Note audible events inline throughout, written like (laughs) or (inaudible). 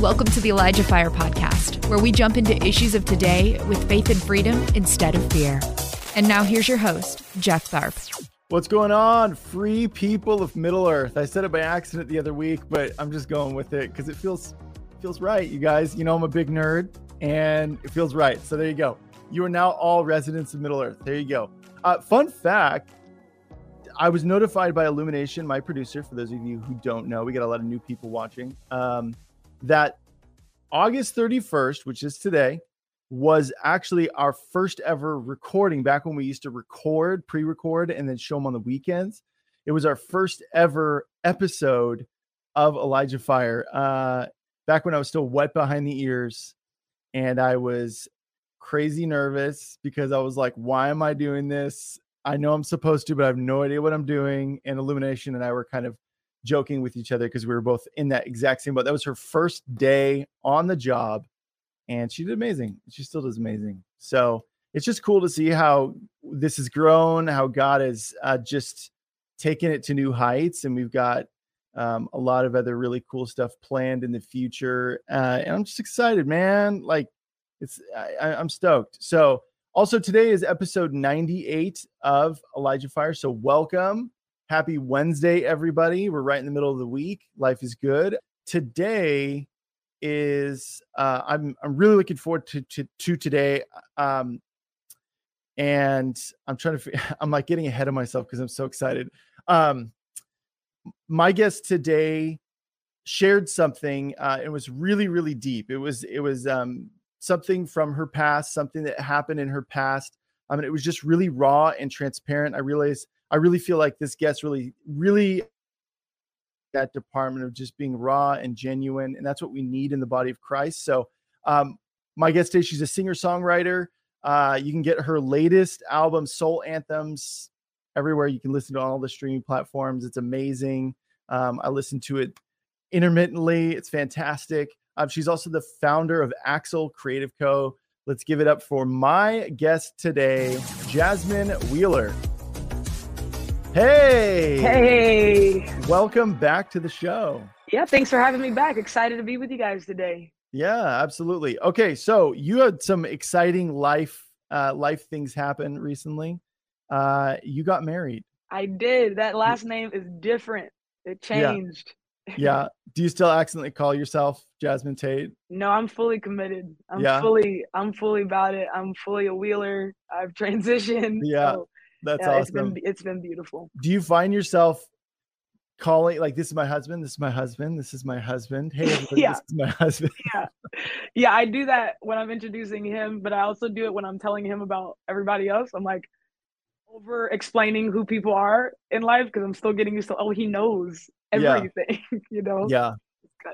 Welcome to the Elijah Fire Podcast, where we jump into issues of today with faith and freedom instead of fear. And now here's your host, Jeff Tharp. What's going on, free people of Middle Earth? I said it by accident the other week, but I'm just going with it because it feels feels right, you guys. You know I'm a big nerd, and it feels right. So there you go. You are now all residents of Middle Earth. There you go. Uh, fun fact: I was notified by Illumination, my producer. For those of you who don't know, we got a lot of new people watching. Um, that August 31st, which is today, was actually our first ever recording back when we used to record, pre record, and then show them on the weekends. It was our first ever episode of Elijah Fire. Uh, back when I was still wet behind the ears and I was crazy nervous because I was like, why am I doing this? I know I'm supposed to, but I have no idea what I'm doing. And Illumination and I were kind of joking with each other because we were both in that exact same boat. That was her first day on the job, and she did amazing. She still does amazing. So it's just cool to see how this has grown, how God has uh, just taken it to new heights, and we've got um, a lot of other really cool stuff planned in the future. Uh, and I'm just excited, man. Like it's, I, I'm stoked. So also today is episode 98 of Elijah Fire. So welcome. Happy Wednesday, everybody. We're right in the middle of the week. Life is good. Today is uh, I'm I'm really looking forward to to, to today. Um, and I'm trying to (laughs) I'm like getting ahead of myself because I'm so excited. Um, my guest today shared something. Uh, it was really really deep. It was it was um, something from her past, something that happened in her past. I mean, it was just really raw and transparent. I realized I really feel like this guest really, really that department of just being raw and genuine. And that's what we need in the body of Christ. So, um, my guest today, she's a singer songwriter. Uh, you can get her latest album, Soul Anthems, everywhere. You can listen to all the streaming platforms. It's amazing. Um, I listen to it intermittently. It's fantastic. Um, she's also the founder of AXL Creative Co. Let's give it up for my guest today, Jasmine Weiler. Hey. Hey. Welcome back to the show. Yeah, thanks for having me back. Excited to be with you guys today. Yeah, absolutely. Okay, so you had some exciting life uh life things happen recently. Uh you got married. I did. That last name is different. It changed. Yeah. Do you still accidentally call yourself Jasmine Tate? No, I'm fully committed. I'm yeah. fully I'm fully about it. I'm fully a Weiler. I've (laughs) transitioned. Yeah. So that's yeah, awesome. It's been, it's been beautiful. Do you find yourself calling like this is my husband, this is my husband, this is my husband. Hey, (laughs) yeah. this is my husband. (laughs) yeah. Yeah, I do that when I'm introducing him, but I also do it when I'm telling him about everybody else. I'm like over explaining who people are in life because I'm still getting used to oh, he knows everything, yeah. (laughs) you know? Yeah.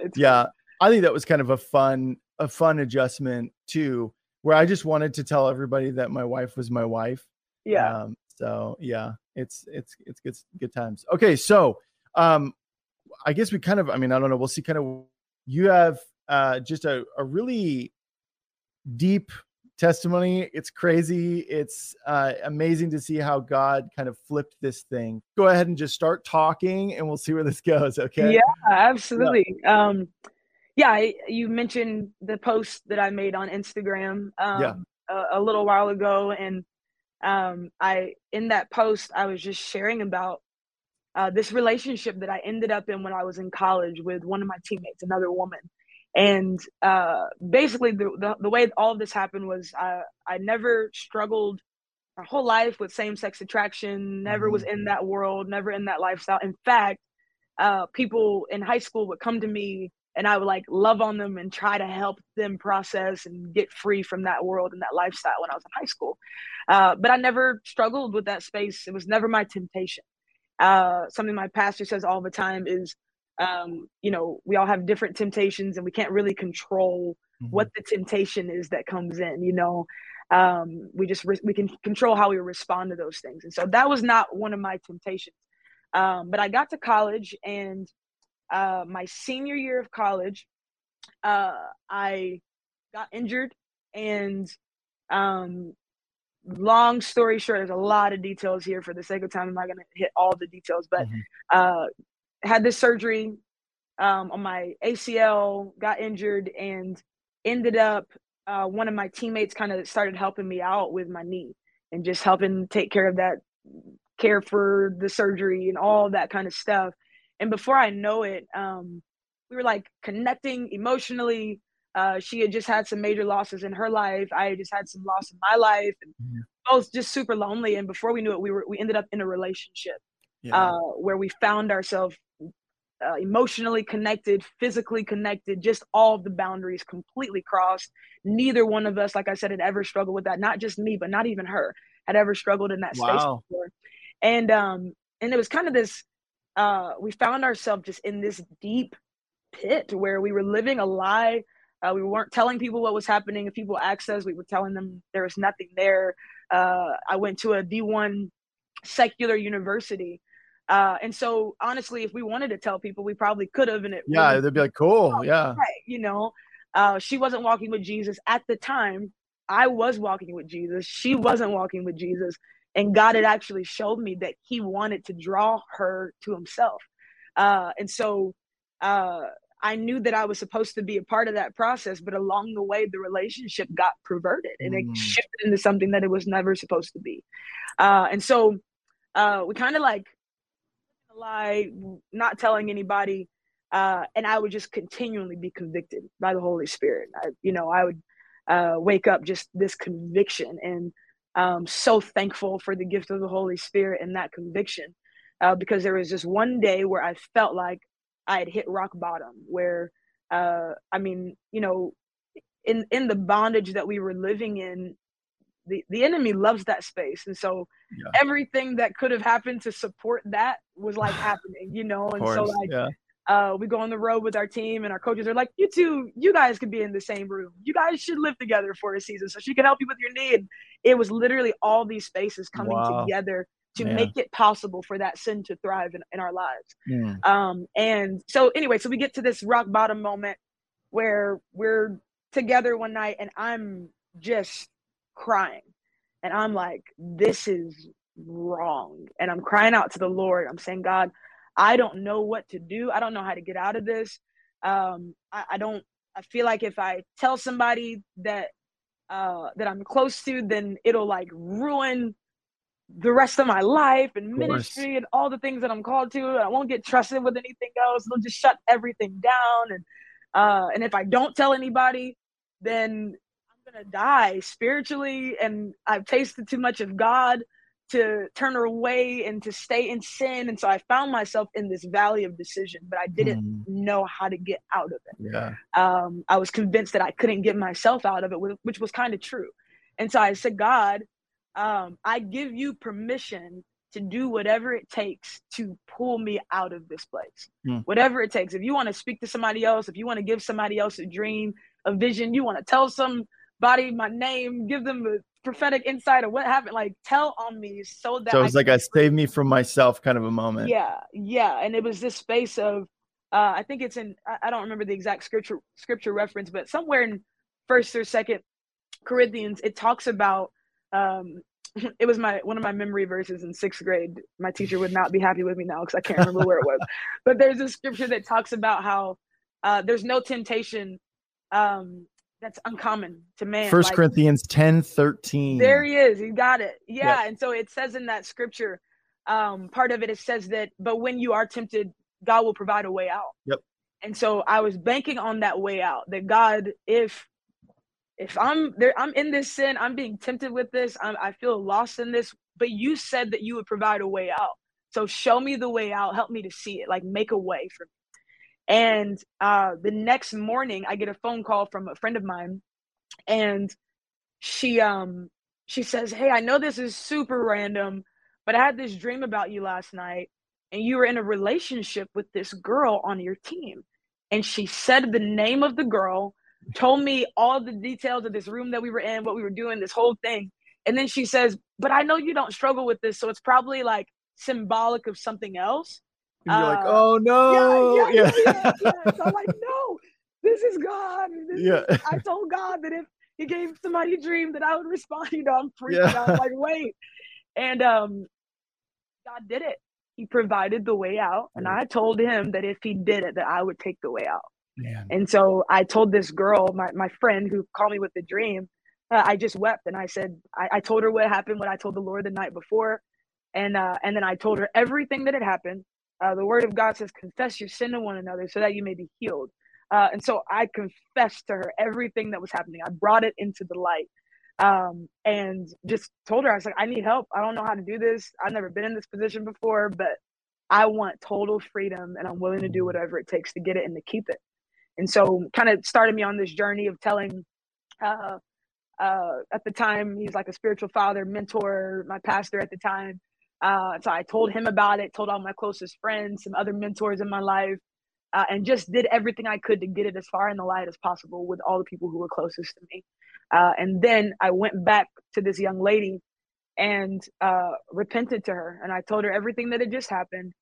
It's, yeah. Fun. I think that was kind of a fun, a fun adjustment too, where I just wanted to tell everybody that my wife was my wife. Yeah. Um, so yeah, it's it's it's good good times. Okay, so um, I guess we kind of I mean I don't know we'll see kind of you have uh just a a really deep testimony. It's crazy. It's uh, amazing to see how God kind of flipped this thing. Go ahead and just start talking, and we'll see where this (laughs) goes. Okay. Yeah, absolutely. Yeah. Um, yeah, I, you mentioned the post that I made on Instagram um, yeah. a, a, little while ago, and um, I in that post I was just sharing about uh, this relationship that I ended up in when I was in college with one of my teammates, another woman, and uh, basically the, the, the way all of this happened was I I never struggled my whole life with same sex attraction, never was in mm-hmm. that world, never in that lifestyle. In fact, uh, people in high school would come to me and I would like love on them and try to help them process and get free from that world and that lifestyle when I was in high school. Uh, but I never struggled with that space. It was never my temptation. Uh, something my pastor says all the time is, um, you know, we all have different temptations and we can't really control mm-hmm. what the temptation is that comes in. You know, um, we just re- we can control how we respond to those things. And so that was not one of my temptations. Um, but I got to college and uh, my senior year of college, uh, I got injured and um, long story short, there's a lot of details here for the sake of time. I'm not going to hit all the details, but mm-hmm. uh, had this surgery, um, on my ACL, got injured, and ended up uh, one of my teammates kind of started helping me out with my knee and just helping take care of that, care for the surgery and all that kind of stuff. And before I know it, um, we were like connecting emotionally. Uh, she had just had some major losses in her life. I had just had some loss in my life, and mm-hmm. both just super lonely. And before we knew it, we were we ended up in a relationship yeah. uh, where we found ourselves uh, emotionally connected, physically connected, just all of the boundaries completely crossed. Neither one of us, like I said, had ever struggled with that. Not just me, but not even her had ever struggled in that wow. space before. And um, and it was kind of this. Uh, we found ourselves just in this deep pit where we were living a lie. Uh, we weren't telling people what was happening. If people asked us, we were telling them there was nothing there. Uh, I went to a D1 secular university uh, and so honestly, if we wanted to tell people, we probably could have. And it yeah, really, they'd be like, cool, yeah, right, you know. Uh, she wasn't walking with Jesus at the time. I was walking with Jesus. She wasn't walking with Jesus, and God had actually showed me that He wanted to draw her to Himself. Uh, and so uh, I knew that I was supposed to be a part of that process, but along the way, the relationship got perverted and mm. it shifted into something that it was never supposed to be. Uh, and so uh, we kind of like lie, not telling anybody. Uh, and I would just continually be convicted by the Holy Spirit. I, you know, I would uh, wake up just this conviction and um, so thankful for the gift of the Holy Spirit and that conviction uh, because there was just one day where I felt like I had hit rock bottom where, uh, I mean, you know, in, in the bondage that we were living in, the, the enemy loves that space. And so yeah. everything that could have happened to support that was like (sighs) happening, you know? And so like yeah. uh, we go on the road with our team and our coaches are like, you two, you guys could be in the same room. You guys should live together for a season so she can help you with your knee. And it was literally all these spaces coming wow. together to Man. make it possible for that sin to thrive in, in our lives. Mm. Um, and so anyway, so we get to this rock bottom moment where we're together one night and I'm just crying. And I'm like, this is wrong. And I'm crying out to the Lord. I'm saying, God, I don't know what to do. I don't know how to get out of this. Um, I, I don't, I feel like if I tell somebody that uh, that I'm close to, then it'll like ruin the rest of my life and ministry and all the things that I'm called to. I won't get trusted with anything else. They'll just shut everything down. And uh, and if I don't tell anybody, then gonna die spiritually and I've tasted too much of God to turn away and to stay in sin. And so I found myself in this valley of decision, but I didn't mm. know how to get out of it. Yeah. Um, I was convinced that I couldn't get myself out of it, which was kind of true. And so I said, God, um, I give you permission to do whatever it takes to pull me out of this place. Mm. Whatever it takes. If you want to speak to somebody else, if you want to give somebody else a dream, a vision, you want to tell some body my name, give them a prophetic insight of what happened. Like tell on me so that so it was I like a save me from myself kind of a moment. Yeah, yeah, and it was this space of uh, I think it's in I don't remember the exact scripture scripture reference, but somewhere in first or second Corinthians it talks about um (laughs) it was my one of my memory verses in sixth grade. My teacher would not be happy with me now because I can't remember where it was. But there's a scripture that talks about how uh, there's no temptation um, that's uncommon to man. First like, Corinthians 10 13. There he is. He got it. Yeah. Yep. And so it says in that scripture, um, part of it, it says that, but when you are tempted, God will provide a way out. Yep. And so I was banking on that way out that God, if if I'm there, I'm in this sin, I'm being tempted with this, I'm, I feel lost in this, but you said that you would provide a way out. So show me the way out, help me to see it, like make a way for me. And uh, the next morning, I get a phone call from a friend of mine, and she um she says, "Hey, I know this is super random, but I had this dream about you last night, and you were in a relationship with this girl on your team." And she said the name of the girl, told me all the details of this room that we were in, what we were doing, this whole thing. And then she says, "But I know you don't struggle with this, so it's probably like symbolic of something else." You're uh, like, oh no. Yeah, yeah, yeah. yeah, yeah. So I'm like, no, this is God. This yeah. Is, I told God that if he gave somebody a dream that I would respond, you know, I'm freaking yeah. out. I'm like, wait. And um God did it. he provided the way out and i told him that if he did it that i would take the way out Man. and so i told this girl my, my friend who called me with the dream uh, i just wept and i said I, I told her what happened what i told the lord the night before and uh, and then i told her everything that had happened uh, the word of god says confess your sin to one another so that you may be healed uh, and so i confessed to her everything that was happening i brought it into the light um, and just told her I was like, I need help. I don't know how to do this. I've never been in this position before, but I want total freedom, and I'm willing to do whatever it takes to get it and to keep it. And so, kind of started me on this journey of telling. Uh, uh, at the time, he's like a spiritual father, mentor, my pastor at the time. Uh, so I told him about it, told all my closest friends, some other mentors in my life, uh, and just did everything I could to get it as far in the light as possible with all the people who were closest to me. Uh, and then I went back to this young lady and uh, repented to her, and I told her everything that had just happened,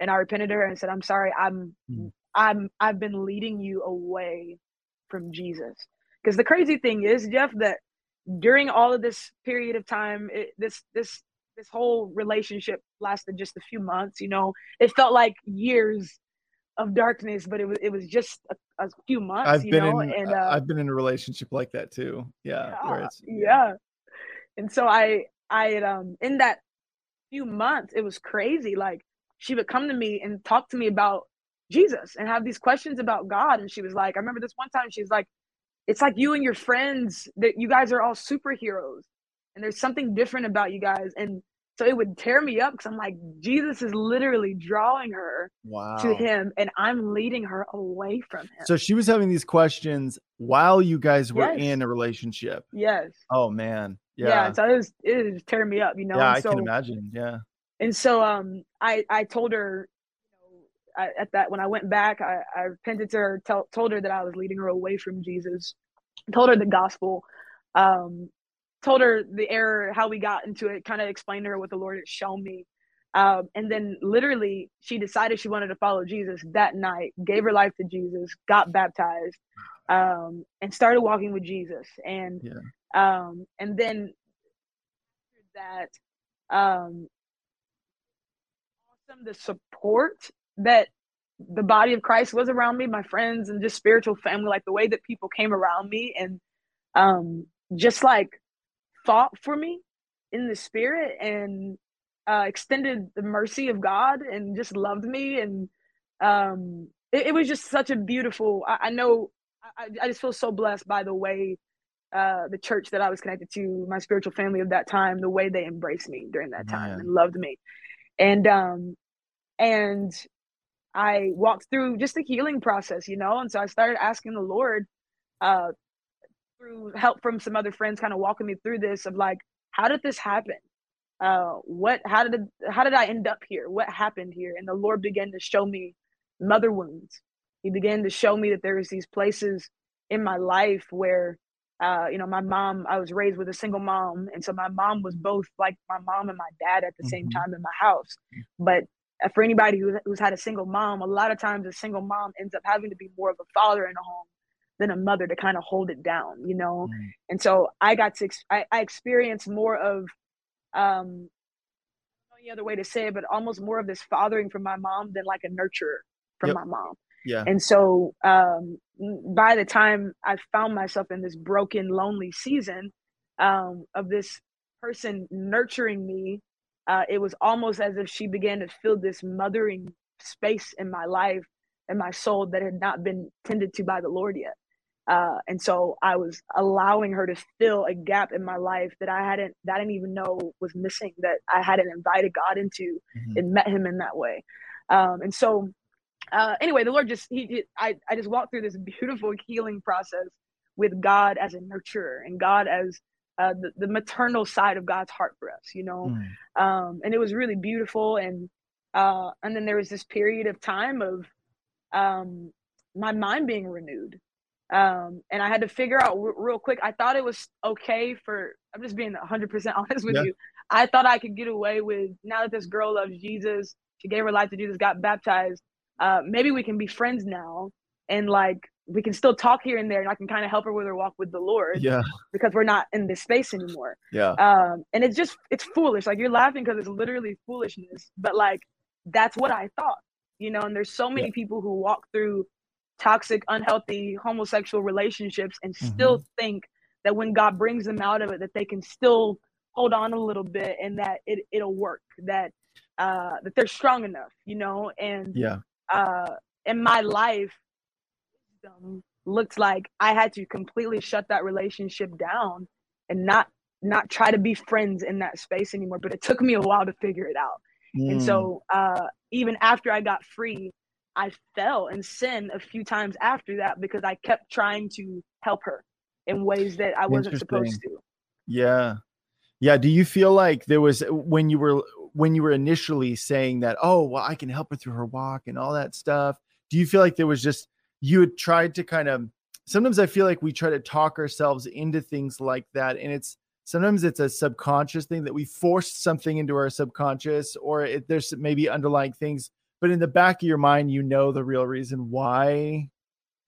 and I repented to her and said, "I'm sorry. I'm mm. I'm I've been leading you away from Jesus." Because the crazy thing is, Jeff, that during all of this period of time, it, this this this whole relationship lasted just a few months. You know, it felt like years of darkness, but it was it was just a, a few months. I've been know? in and, uh, I've been in a relationship like that too. Yeah, yeah, yeah. And so I I um in that few months it was crazy. Like she would come to me and talk to me about Jesus and have these questions about God. And she was like, I remember this one time she was like, it's like you and your friends that you guys are all superheroes and there's something different about you guys and so it would tear me up because I'm like, Jesus is literally drawing her wow. to him, and I'm leading her away from him. So she was having these questions while you guys were yes. in a relationship. Yes. Oh man. Yeah. Yeah. So it was it was tearing me up, you know. Yeah, and I can imagine. Yeah. And so um I I told her you know, I, at that when I went back, I, I repented to her, tell, told her that I was leading her away from Jesus, told her the gospel. Um, told her the error, how we got into it, kind of explained to her what the Lord had shown me. Um, and then literally she decided she wanted to follow Jesus that night, gave her life to Jesus, got baptized, um, and started walking with Jesus. And yeah. um, and then that um, awesome the support that the body of Christ was around me, my friends and just spiritual family, like the way that people came around me and um, just like fought for me in the spirit and uh, extended the mercy of God and just loved me. And um, it, it was just such a beautiful, I, I know, I, I, just feel so blessed by the way uh, the church that I was connected to, my spiritual family of that time, the way they embraced me during that time Man. and loved me. And, um, and I walked through just a healing process, you know? And so I started asking the Lord, uh, through help from some other friends kind of walking me through this of like how did this happen? Uh what how did how did i end up here? What happened here? And the lord began to show me mother wounds. He began to show me that there was these places in my life where uh you know my mom i was raised with a single mom and so my mom was both like my mom and my dad at the mm-hmm. same time in my house. But uh, for anybody who, who's had a single mom a lot of times a single mom ends up having to be more of a father in a home than a mother to kind of hold it down, you know? Mm. And so I got to, I, I experienced more of, um, any other way to say it, but almost more of this fathering from my mom than like a nurturer from yep. my mom. Yeah. And so um, by the time I found myself in this broken, lonely season um, of this person nurturing me, uh, it was almost as if she began to fill this mothering space in my life and my soul that had not been tended to by the Lord yet. Uh, and so I was allowing her to fill a gap in my life that I hadn't, that I didn't even know was missing, that I hadn't invited God into mm-hmm. and met Him in that way. Um, and so, uh, anyway, the Lord just, he, he, I, I just walked through this (laughs) beautiful healing process with God as a nurturer and God as uh, the, the maternal side of God's heart for us, you know? Mm. Um, and it was really beautiful. And, uh, and then there was this period of time of, um, my mind being renewed um, and I had to figure out real quick. I thought it was okay for. I'm just being 100 percent (laughs) honest with yeah. you. I thought I could get away with now that this girl loves Jesus. She gave her life to Jesus, got baptized. Uh, maybe we can be friends now, and like we can still talk here and there, and I can kind of help her with her walk with the Lord. Yeah. Because we're not in this space anymore. Yeah. Um, and it's just it's foolish. Like you're laughing because it's literally foolishness, but like that's what I thought, you know. And there's so many yeah. people who walk through toxic, unhealthy, homosexual relationships and still mm-hmm. think that when God brings them out of it, that they can still hold on a little bit and that it it'll work. That uh, that they're strong enough, you know. And yeah, uh, in my life, looked like I had to completely shut that relationship down and not not try to be friends in that space anymore. But it took me a while to figure it out. Mm. And so uh, even after I got free, I fell and sin a few times after that because I kept trying to help her in ways that I wasn't supposed to. Yeah. Yeah. Do you feel like there was when you were when you were initially saying that, oh, well, I can help her through her walk and all that stuff? Do you feel like there was just you had tried to kind of sometimes I feel like we try to talk ourselves into things like that. And it's sometimes it's a subconscious thing that we force something into our subconscious, or it, there's maybe underlying things, but in the back of your mind, you know the real reason why.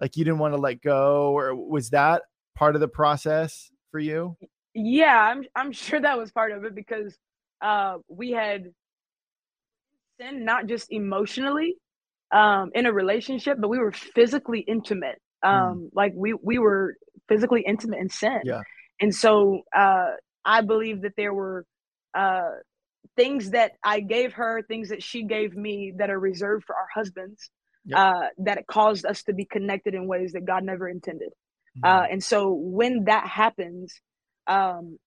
Like you didn't want to let go, or was that part of the process for you? Yeah, I'm I'm sure that was part of it because uh, we had sin not just emotionally um, in a relationship, but we were physically intimate. Hmm. Um, mm. Like we we were physically intimate in sin. Yeah. And so uh, I believe that there were uh, things that I gave her, things that she gave me that are reserved for our husbands, yep. uh, that it caused us to be connected in ways that God never intended. Mm-hmm. Uh, and so when that happens, um,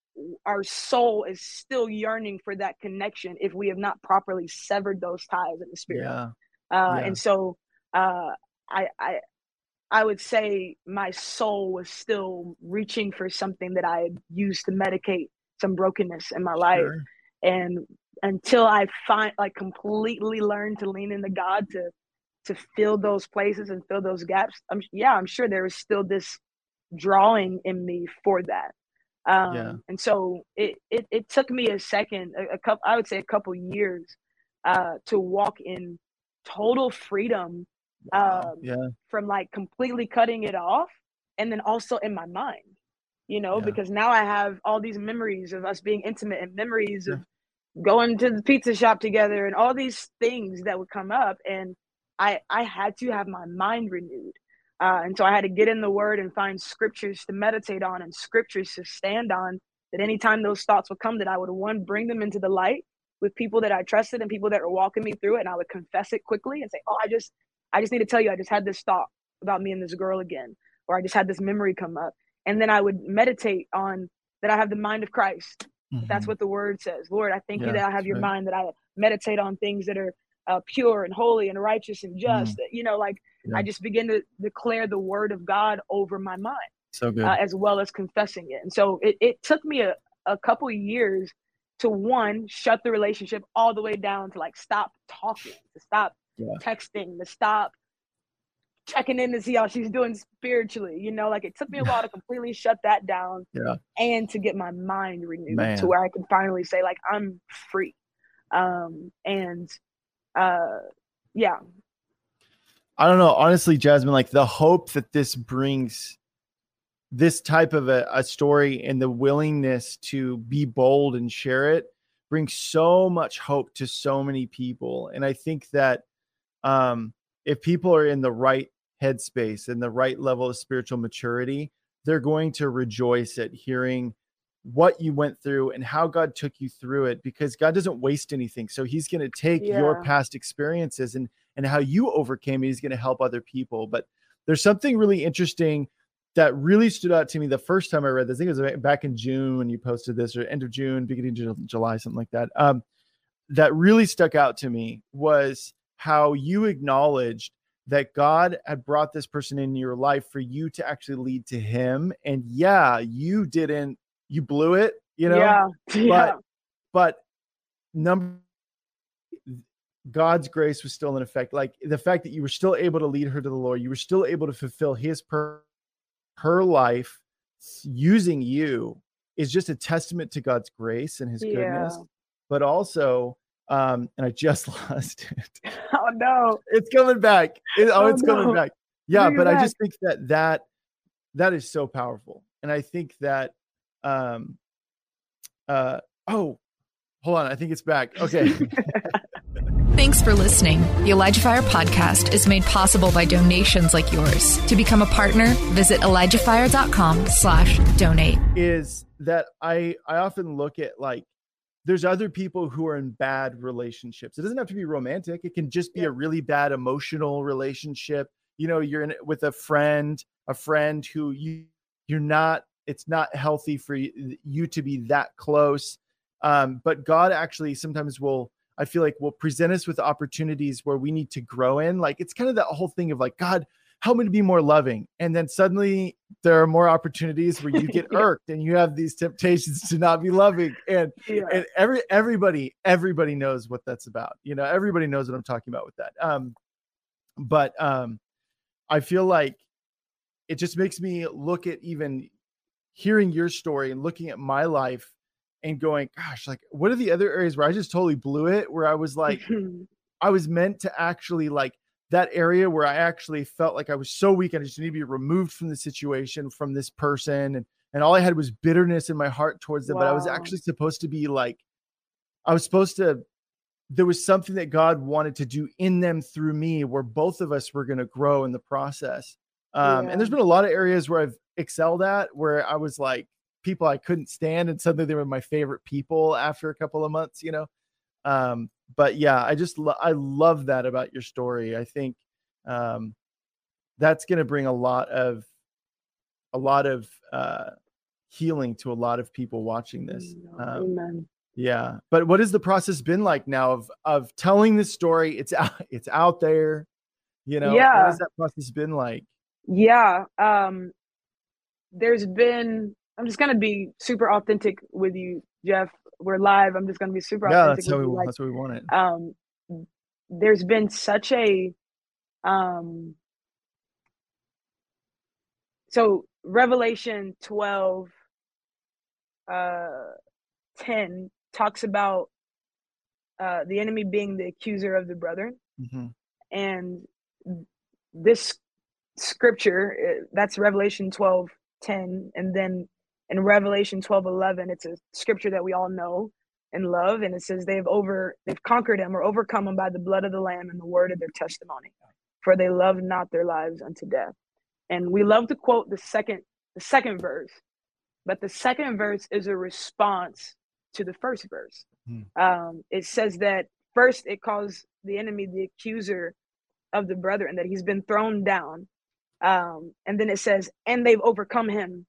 our soul is still yearning for that connection if we have not properly severed those ties in the spirit. Yeah. Uh, yeah. And so uh, I, I, I would say my soul was still reaching for something that I had used to medicate some brokenness in my life. Sure. And until I find like completely learn to lean into God to to fill those places and fill those gaps, I'm yeah, I'm sure there is still this drawing in me for that. Um, yeah. and so it, it it took me a second, a, a couple I would say a couple years uh to walk in total freedom um, yeah. from like completely cutting it off and then also in my mind you know yeah. because now i have all these memories of us being intimate and memories yeah. of going to the pizza shop together and all these things that would come up and i i had to have my mind renewed uh, and so i had to get in the word and find scriptures to meditate on and scriptures to stand on that anytime those thoughts would come that i would one bring them into the light with people that i trusted and people that were walking me through it and i would confess it quickly and say oh i just I just need to tell you, I just had this thought about me and this girl again, or I just had this memory come up. And then I would meditate on that I have the mind of Christ. Mm-hmm. That's what the word says. Lord, I thank yeah, you that I have your right. mind, that I meditate on things that are uh, pure and holy and righteous and just. Mm-hmm. You know, like yeah. I just begin to declare the word of God over my mind. So good. Uh, as well as confessing it. And so it, it took me a, a couple years to one, shut the relationship all the way down to like stop talking, to stop yeah. texting, to stop checking in to see how she's doing spiritually. You know, like it took me a while to completely shut that down yeah. and to get my mind renewed Man. to where I can finally say, like, I'm free. Um, and uh yeah. I don't know. Honestly, Jasmine, like the hope that this brings this type of a, a story and the willingness to be bold and share it brings so much hope to so many people. And I think that um, if people are in the right headspace and the right level of spiritual maturity, they're going to rejoice at hearing what you went through and how God took you through it because God doesn't waste anything. So he's going to take yeah. your past experiences and and how you overcame it, he's going to help other people. But there's something really interesting that really stood out to me the first time I read this. I think it was back in June when you posted this, or end of June, beginning of July, something like that. Um, that really stuck out to me was how you acknowledged that God had brought this person in your life for you to actually lead to Him. And yeah, you didn't, you blew it, you know. Yeah. (laughs) yeah. But, but number God's grace was still in effect. Like the fact that you were still able to lead her to the Lord, you were still able to fulfill His per her life using you is just a testament to God's grace and His yeah. goodness. But also, um, and I just (laughs) lost it. Oh no, it's coming back. It, oh, oh, it's no. coming back. (laughs) Yeah, but back. I just think that that that is so powerful, and I think that um, uh, oh, hold on, I think it's back. Okay. (laughs) Thanks for listening. The Elijah Fire podcast is made possible by donations like yours. To become a partner, visit ElijahFire.com slash donate. Is that I I often look at like there's other people who are in bad relationships. It doesn't have to be romantic. It can just be yeah. a really bad emotional relationship. You know, you're in with a friend, a friend who you you're not it's not healthy for you, you to be that close. Um, but God actually sometimes will I feel like will present us with opportunities where we need to grow in. Like it's kind of that whole thing of like, God, help me to be more loving. And then suddenly there are more opportunities where you get (laughs) irked and you have these temptations to not be loving. And, yeah. and every everybody, everybody knows what that's about. You know, everybody knows what I'm talking about with that. Um, but um I feel like it just makes me look at even hearing your story and looking at my life and going, gosh, like what are the other areas where I just totally blew it? Where I was like, (laughs) I was meant to actually like that area where I actually felt like I was so weak and I just need to be removed from the situation, from this person. And and all I had was bitterness in my heart towards them. Wow. But I was actually supposed to be like, I was supposed to, there was something that God wanted to do in them through me where both of us were going to grow in the process. Um, yeah. And there's been a lot of areas where I've excelled at where I was like, people I couldn't stand, and suddenly they were my favorite people after a couple of months, you know. Um, but yeah, I just lo- I love that about your story. I think um, that's going to bring a lot of a lot of uh, healing to a lot of people watching this. Um, Amen. Yeah, but what has the process been like now of of telling this story? It's out, (laughs) it's out there. You know, yeah. what has that process been like? Yeah, um, there's been I'm just gonna be super authentic with you, Jeff. We're live. I'm just gonna be super yeah, authentic. That's how we like, that's what we wanted. Um, there's been such a um. So Revelation 12, uh, 10 talks about uh, the enemy being the accuser of the brethren, mm-hmm. and this scripture uh, that's Revelation 12, 10, and then in Revelation 12 11, it's a scripture that we all know and love. And it says they've over they've conquered him or overcome him by the blood of the Lamb and the word of their testimony. For they love not their lives unto death. And we love to quote the second the second verse, but the second verse is a response to the first verse. Hmm. Um, it says that first it calls the enemy the accuser of the brethren, that he's been thrown down. Um, and then it says, and they've overcome him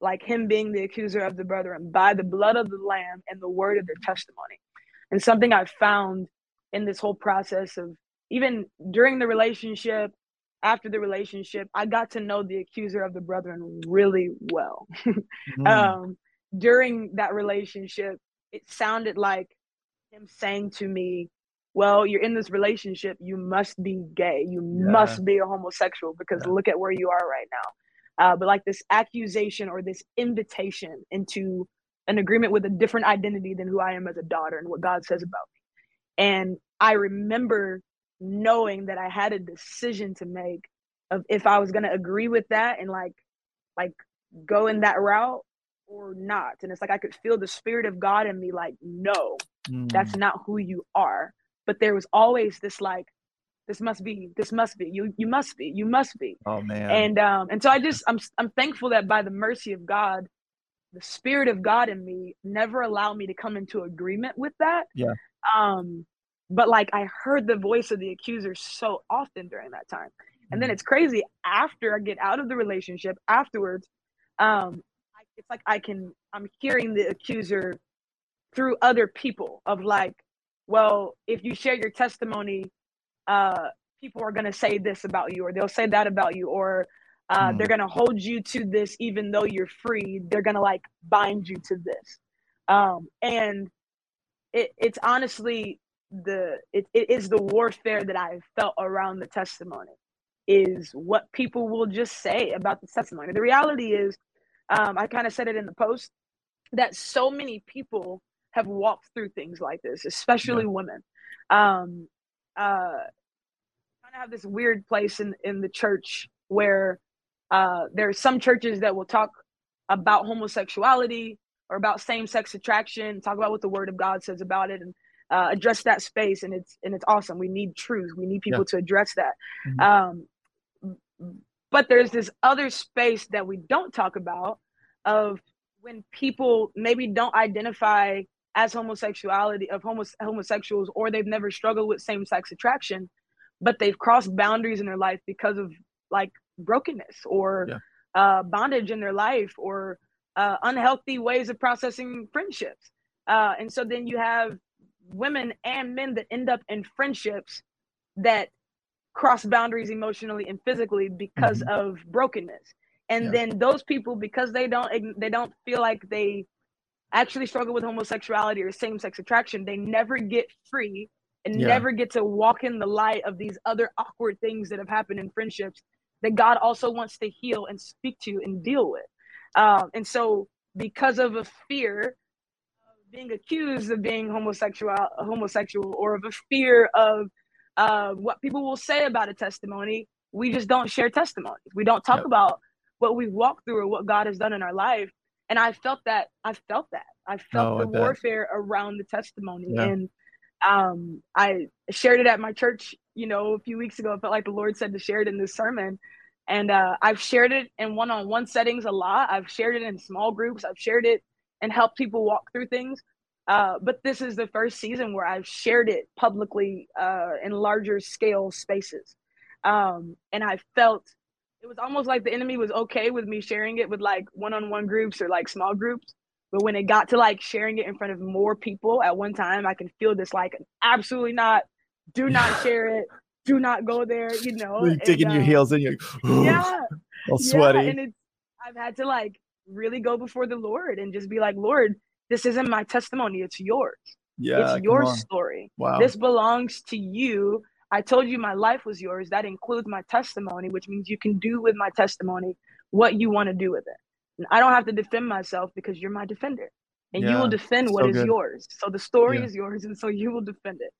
like him being the accuser of the brethren by the blood of the lamb and the word of their testimony and something i found in this whole process of even during the relationship after the relationship i got to know the accuser of the brethren really well (laughs) mm. um, during that relationship it sounded like him saying to me well you're in this relationship you must be gay you yeah. must be a homosexual because yeah. look at where you are right now uh, but like this accusation or this invitation into an agreement with a different identity than who I am as a daughter and what God says about me. And I remember knowing that I had a decision to make of if I was going to agree with that and like like go in that route or not. And it's like I could feel the spirit of God in me like no, mm. that's not who you are. But there was always this like this must be this must be you you must be you must be. Oh man. And um and so i just i'm i'm thankful that by the mercy of god the spirit of god in me never allowed me to come into agreement with that. Yeah. Um but like i heard the voice of the accuser so often during that time. And then mm. it's crazy after i get out of the relationship afterwards um it's like i can i'm hearing the accuser through other people of like well if you share your testimony uh, people are going to say this about you or they'll say that about you or uh, mm. they're going to hold you to this even though you're free they're going to like bind you to this um, and it, it's honestly the it, it is the warfare that i've felt around the testimony is what people will just say about the testimony the reality is um, i kind of said it in the post that so many people have walked through things like this especially yeah. women um, uh, kind of have this weird place in in the church where uh, there are some churches that will talk about homosexuality or about same sex attraction, talk about what the Word of God says about it, and uh, address that space, and it's and it's awesome. We need truth. We need people yeah. to address that. Mm-hmm. Um, but there's this other space that we don't talk about of when people maybe don't identify as homosexuality of homos- homosexuals or they've never struggled with same-sex attraction but they've crossed boundaries in their life because of like brokenness or yeah. uh, bondage in their life or uh, unhealthy ways of processing friendships uh, and so then you have women and men that end up in friendships that cross boundaries emotionally and physically because mm-hmm. of brokenness and yeah. then those people because they don't they don't feel like they actually struggle with homosexuality or same-sex attraction they never get free and yeah. never get to walk in the light of these other awkward things that have happened in friendships that god also wants to heal and speak to and deal with um, and so because of a fear of being accused of being homosexual homosexual or of a fear of uh, what people will say about a testimony we just don't share testimonies we don't talk yep. about what we've walked through or what God has done in our life. And I felt that I felt that I felt oh, the I warfare around the testimony. Yeah. And um, I shared it at my church, you know, a few weeks ago. I felt like the Lord said to share it in this sermon. And uh, I've shared it in one-on-one settings a lot. I've shared it in small groups. I've shared it and helped people walk through things. Uh, but this is the first season where I've shared it publicly uh, in larger scale spaces. Um, and I felt it was almost like the enemy was okay with me sharing it with like one-on-one groups or like small groups. But when it got to like sharing it in front of more people at one time i can feel this like absolutely not do (laughs) not share it do not go there you know you're digging uh, your heels in you're (gasps) yeah all sweaty. yeah, and it's i've had to like really go before the lord and just be like lord this isn't my testimony it's yours. Yeah it's your story. Wow. This belongs to you I told you my life was yours. That includes my testimony, which means you can do with my testimony what you want to do with it. And I don't have to defend myself because you're my defender and yeah, you will defend what so is good. yours. So the story yeah. is yours. And so you will defend it.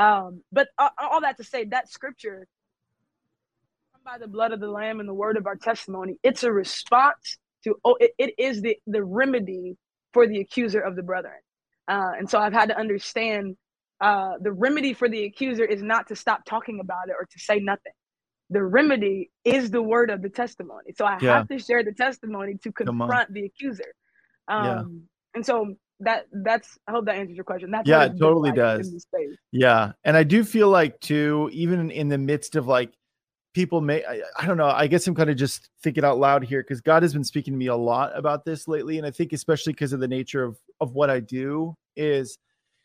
Um, but all that to say that scripture by the blood of the lamb and the word of our testimony, it's a response to, oh, it, it is the, the remedy for the accuser of the brethren. Uh, and so I've had to understand uh, the remedy for the accuser is not to stop talking about it or to say nothing. The remedy is the word of the testimony. So I yeah. have to share the testimony to confront the accuser. Um, yeah. And so that that's I hope that answers your question. That's yeah, it totally like does. Yeah, and I do feel like too, even in the midst of like people may I, I don't know i guess i'm kind of just thinking out loud here because god has been speaking to me a lot about this lately and i think especially because of the nature of of what i do is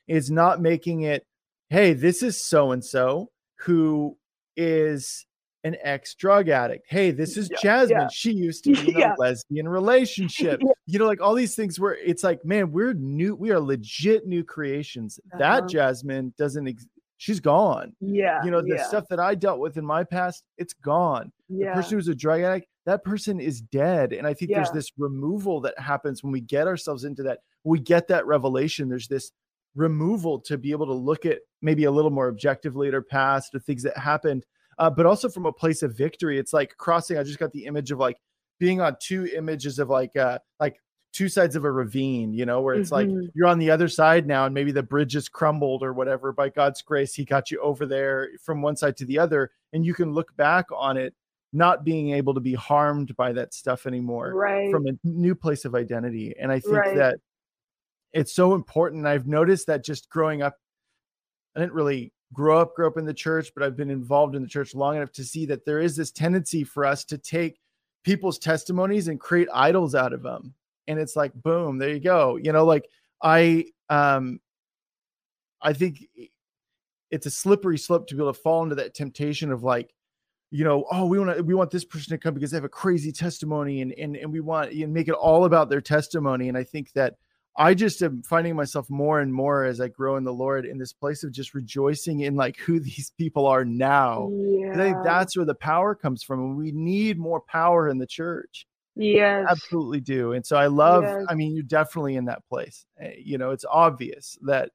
is not making it, hey, this is so and so who is an ex drug addict. Hey, this is yeah, Jasmine. Yeah. She used to (laughs) be in yeah. a lesbian (laughs) relationship. You know, like all these things where it's like, man, we're new, we are legit new creations. Uh-huh. That Jasmine doesn't ex- she's gone. Yeah. You know, the stuff that I dealt with in my past, it's gone. The person who's a drug addict, that person is dead. And I think there's this removal that happens when we get ourselves into that, we get that revelation. There's this removal to be able to look at maybe a little more objectively at our past or things that happened, uh, but also from a place of victory. It's like crossing. I just got the image of like being on two images of like uh like two sides of a ravine, you know, where it's mm-hmm. like you're on the other side now, and maybe the bridge is crumbled or whatever. By God's grace, He got you over there from one side to the other, and you can look back on it not being able to be harmed by that stuff anymore right. from a new place of identity. And I think right. that it's so important. I've noticed that just growing up, I didn't really grow up, grow up in the church, but I've been involved in the church long enough to see that there is this tendency for us to take people's testimonies and create idols out of them. And it's like, boom, there you go. You know, like I, um, I think it's a slippery slope to be able to fall into that temptation of like, you know, oh, we want to, we want this person to come because they have a crazy testimony, and and and we want and make it all about their testimony. And I think that I just am finding myself more and more as I grow in the Lord in this place of just rejoicing in like who (laughs) these people are now. Yeah. I think that's where the power comes from. And we need more power in the church. Yes. Absolutely do. And so I love, yes. I mean, you're definitely in that place. Eh, you know, it's obvious that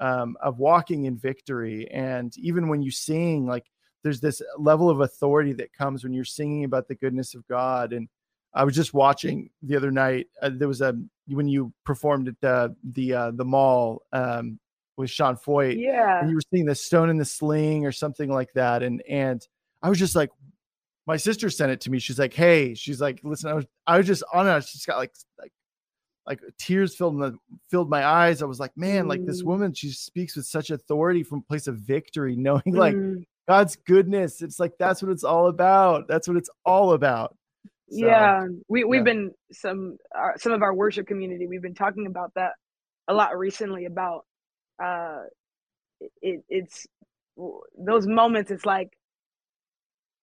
um, of walking in victory. And even when you sing, like there's this level of authority that comes when you're singing about the goodness of God. And I was just watching the other night. Uh, there was a when you performed at the the uh, the mall. Um, with Sean Feucht. Yeah. And you were seeing the stone in the sling or something like that. And and I was just like, my sister sent it to me. She's like, hey, she's like, listen, I was I was just on it. I just got like like like tears filled the filled my eyes. I was like, man, mm. like this mm. woman, she speaks with such authority from place of victory, knowing mm. like God's goodness. It's like that's what it's all about. That's what it's all about. So, yeah, we we've yeah. been some uh, some of our worship community. We've been talking about that a lot recently about uh it, it's those moments it's like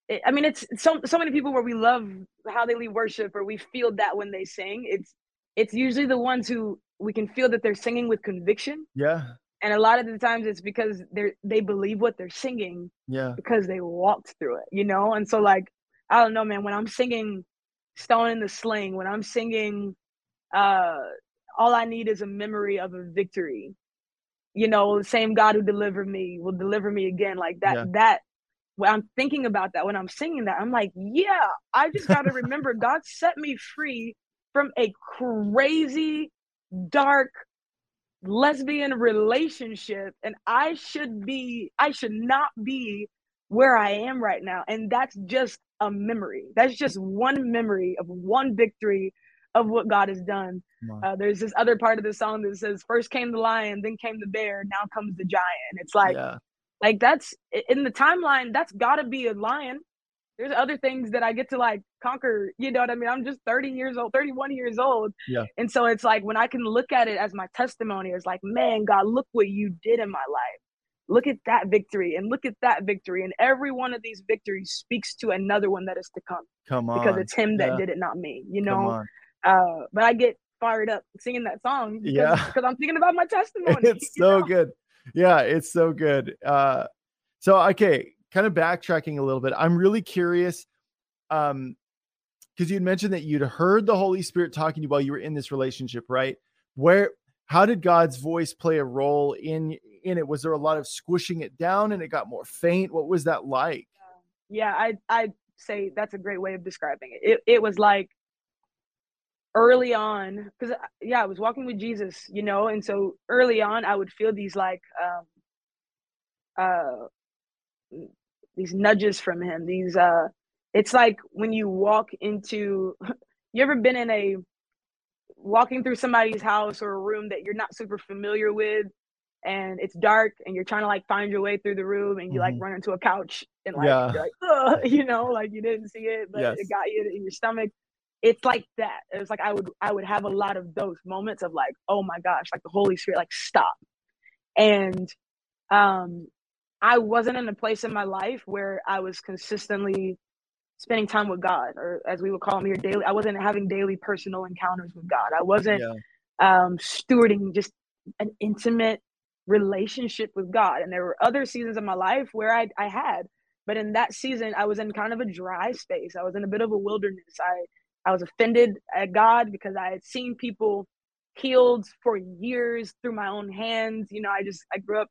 it, i mean it's so so many people where we love how they lead worship or we feel that when they sing it's it's usually the ones who we can feel that they're singing with conviction yeah and a lot of the times it's because they're they believe what they're singing yeah because they walked through it you know and so like i don't know man when i'm singing stone in the sling when i'm singing uh all i need is a memory of a victory you know, the same God who delivered me will deliver me again. Like that, yeah. that when I'm thinking about that, when I'm singing that, I'm like, yeah, I just got to (laughs) remember God set me free from a crazy, dark, lesbian relationship. And I should be, I should not be where I am right now. And that's just a memory. That's just one memory of one victory of what God has done. Uh, there's this other part of the song that says, "First came the lion, then came the bear, now comes the giant." It's like, yeah. like that's in the timeline. That's got to be a lion. There's other things that I get to like conquer. You know what I mean? I'm just 30 years old, 31 years old, yeah. And so it's like when I can look at it as my testimony, it's like, man, God, look what you did in my life. Look at that victory, and look at that victory, and every one of these victories speaks to another one that is to come. Come on, because it's Him that yeah. did it, not me. You know. Uh, but I get fired up singing that song. Because, yeah, because I'm thinking about my (laughs) testimony. it's so know? good. Yeah, it's so good. Uh, so okay, kind of backtracking a little bit. I'm really curious. Um, because you'd mentioned that you'd heard the Holy Spirit talking to you while you were in this relationship, right? Where how did God's voice play a role in in it? Was there a lot of squishing it down and it got more faint? What was that like? Yeah, I I say that's a great way of describing it. It it was like early on because uh, yeah i was walking with jesus you know and so early on i would feel these like um uh these nudges from him these uh it's like when you walk into (laughs) you ever been in a walking through somebody's house or a room that you're not super familiar with and it's dark and you're trying to like find your way through the room and you mm-hmm. like run into a couch and like, yeah. like (laughs) you know like you didn't see it but yes. it got you in your stomach it's like that. It's like I would I would have a lot of those moments of like, oh my gosh, like the Holy Spirit, like stop. And um I wasn't in a place in my life where I was consistently spending time with God, or as we would call them here, daily. I wasn't having daily personal encounters with God. I wasn't yeah. um stewarding just an intimate relationship with God. And there were other seasons of my life where I I had, but in that season I was in kind of a dry space. I was in a bit of a wilderness. I I was offended at God because I had seen people healed for years through my own hands. You know, I just I grew up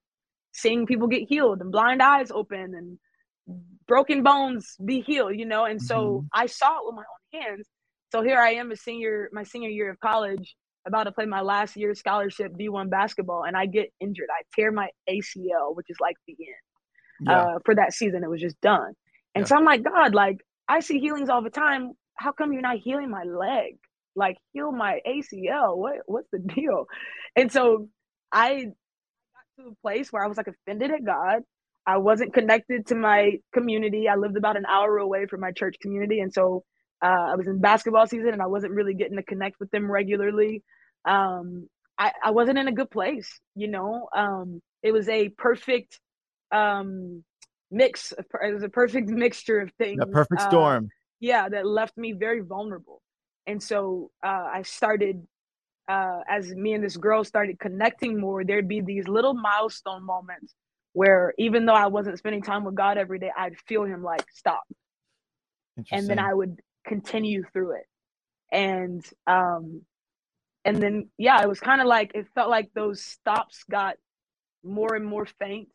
seeing people get healed and blind eyes open and broken bones be healed, you know, and so mm-hmm. I saw it with my own hands. So here I am a senior my senior year of college about to play my last year scholarship D1 basketball and I get injured. I tear my ACL, which is like the end. Yeah. Uh, for that season it was just done. And yeah. so I'm like, God, like I see healings all the time how come you're not healing my leg? Like heal my ACL. What what's the deal? And so I got to a place where I was like offended at God. I wasn't connected to my community. I lived about an hour away from my church community. And so uh, I was in basketball season and I wasn't really getting to connect with them regularly. Um, I, I wasn't in a good place, you know. Um, it was a perfect um, mix. It was a perfect mixture of things. A perfect uh, storm. Uh, yeah that left me very vulnerable and so uh, i started uh, as me and this girl started connecting more there'd be these little milestone moments where even though i wasn't spending time with god every day i'd feel him like stop and then i would continue through it and um and then yeah it was kind of like it felt like those stops got more and more faint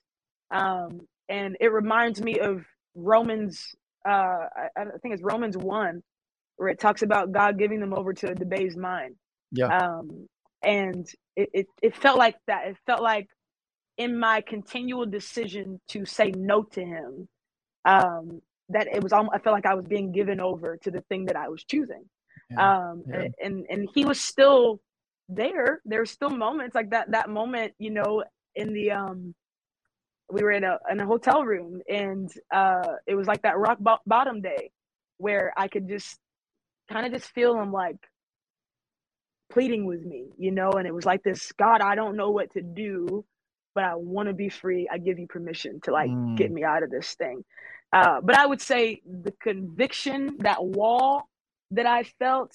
um and it reminds me of romans uh, I, I, think it's Romans 1, where it talks about God giving them over to a debased mind. Yeah. Um, and it, it, it felt like that. It felt like in my continual decision to say no to him, um, that it was almost, I felt like I was being given over to the thing that I was choosing. Yeah, um, yeah. And, and he was still there. There's still moments like that, that moment, you know, in the, um, we were in a, in a hotel room and, uh, it was like that rock bo- bottom day where I could just kind of just feel him like pleading with me, you know, and it was like this, God, I don't know what to do, but I want to be free. I give you permission to like mm. get me out of this thing. Uh, but I would say the conviction, that wall that I felt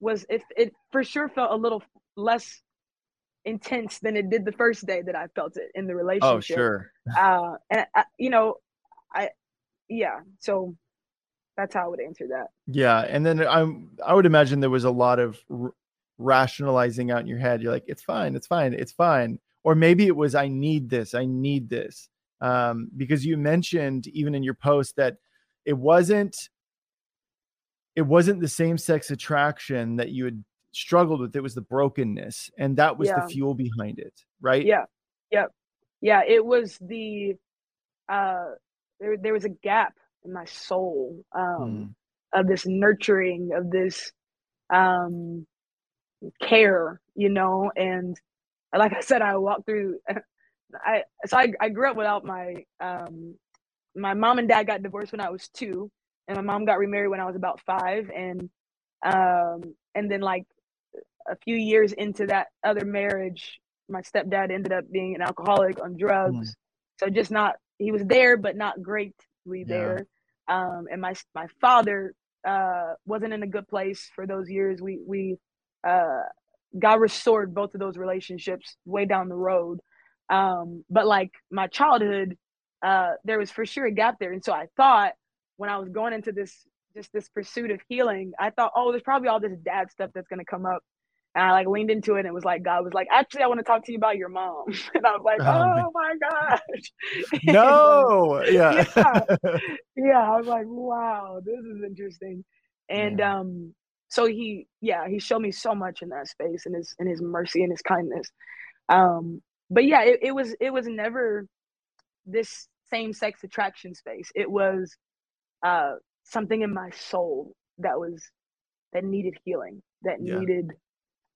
was it, it for sure felt a little less intense than it did the first day that I felt it in the oh, relationship. Oh, sure. Uh, and I, you know, I, yeah. So that's how I would answer that. Yeah, and then I'm I would imagine there was a lot of r- rationalizing out in your head. You're like, it's fine, it's fine, it's fine. Or maybe it was, I need this, I need this um, because you mentioned even in your post that it wasn't it wasn't the same sex attraction that you had struggled with it was the brokenness and that was yeah. the fuel behind it right yeah yeah yeah it was the uh there, there was a gap in my soul um hmm. of this nurturing of this um care you know and like i said i walked through (laughs) I so I, I grew up without my um my mom and dad got divorced when I was two, and my mom got remarried when I was about five, and um and then like a few years into that other marriage, my stepdad ended up being an alcoholic on drugs. Mm. So just not he was there, but not greatly yeah. there. Um, and my my father uh wasn't in a good place for those years. We we uh God restored both of those relationships way down the road. Um, but like my childhood, uh, there was for sure a gap there. And so I thought when I was going into this just this pursuit of healing, I thought, oh, there's probably all this dad stuff that's gonna come up. And I like leaned into it and it was like God was like, actually, I want to talk to you about your mom. (laughs) And I was like, oh, oh my gosh. (laughs) No. yeah. yeah. (laughs) Yeah. I was like, wow, this is interesting. And yeah. um, so he yeah, he showed me so much in that space and his and his mercy and his kindness. Um, but yeah, it, it was it was never this same sex attraction space. It was uh, something in my soul that was that needed healing, that yeah. needed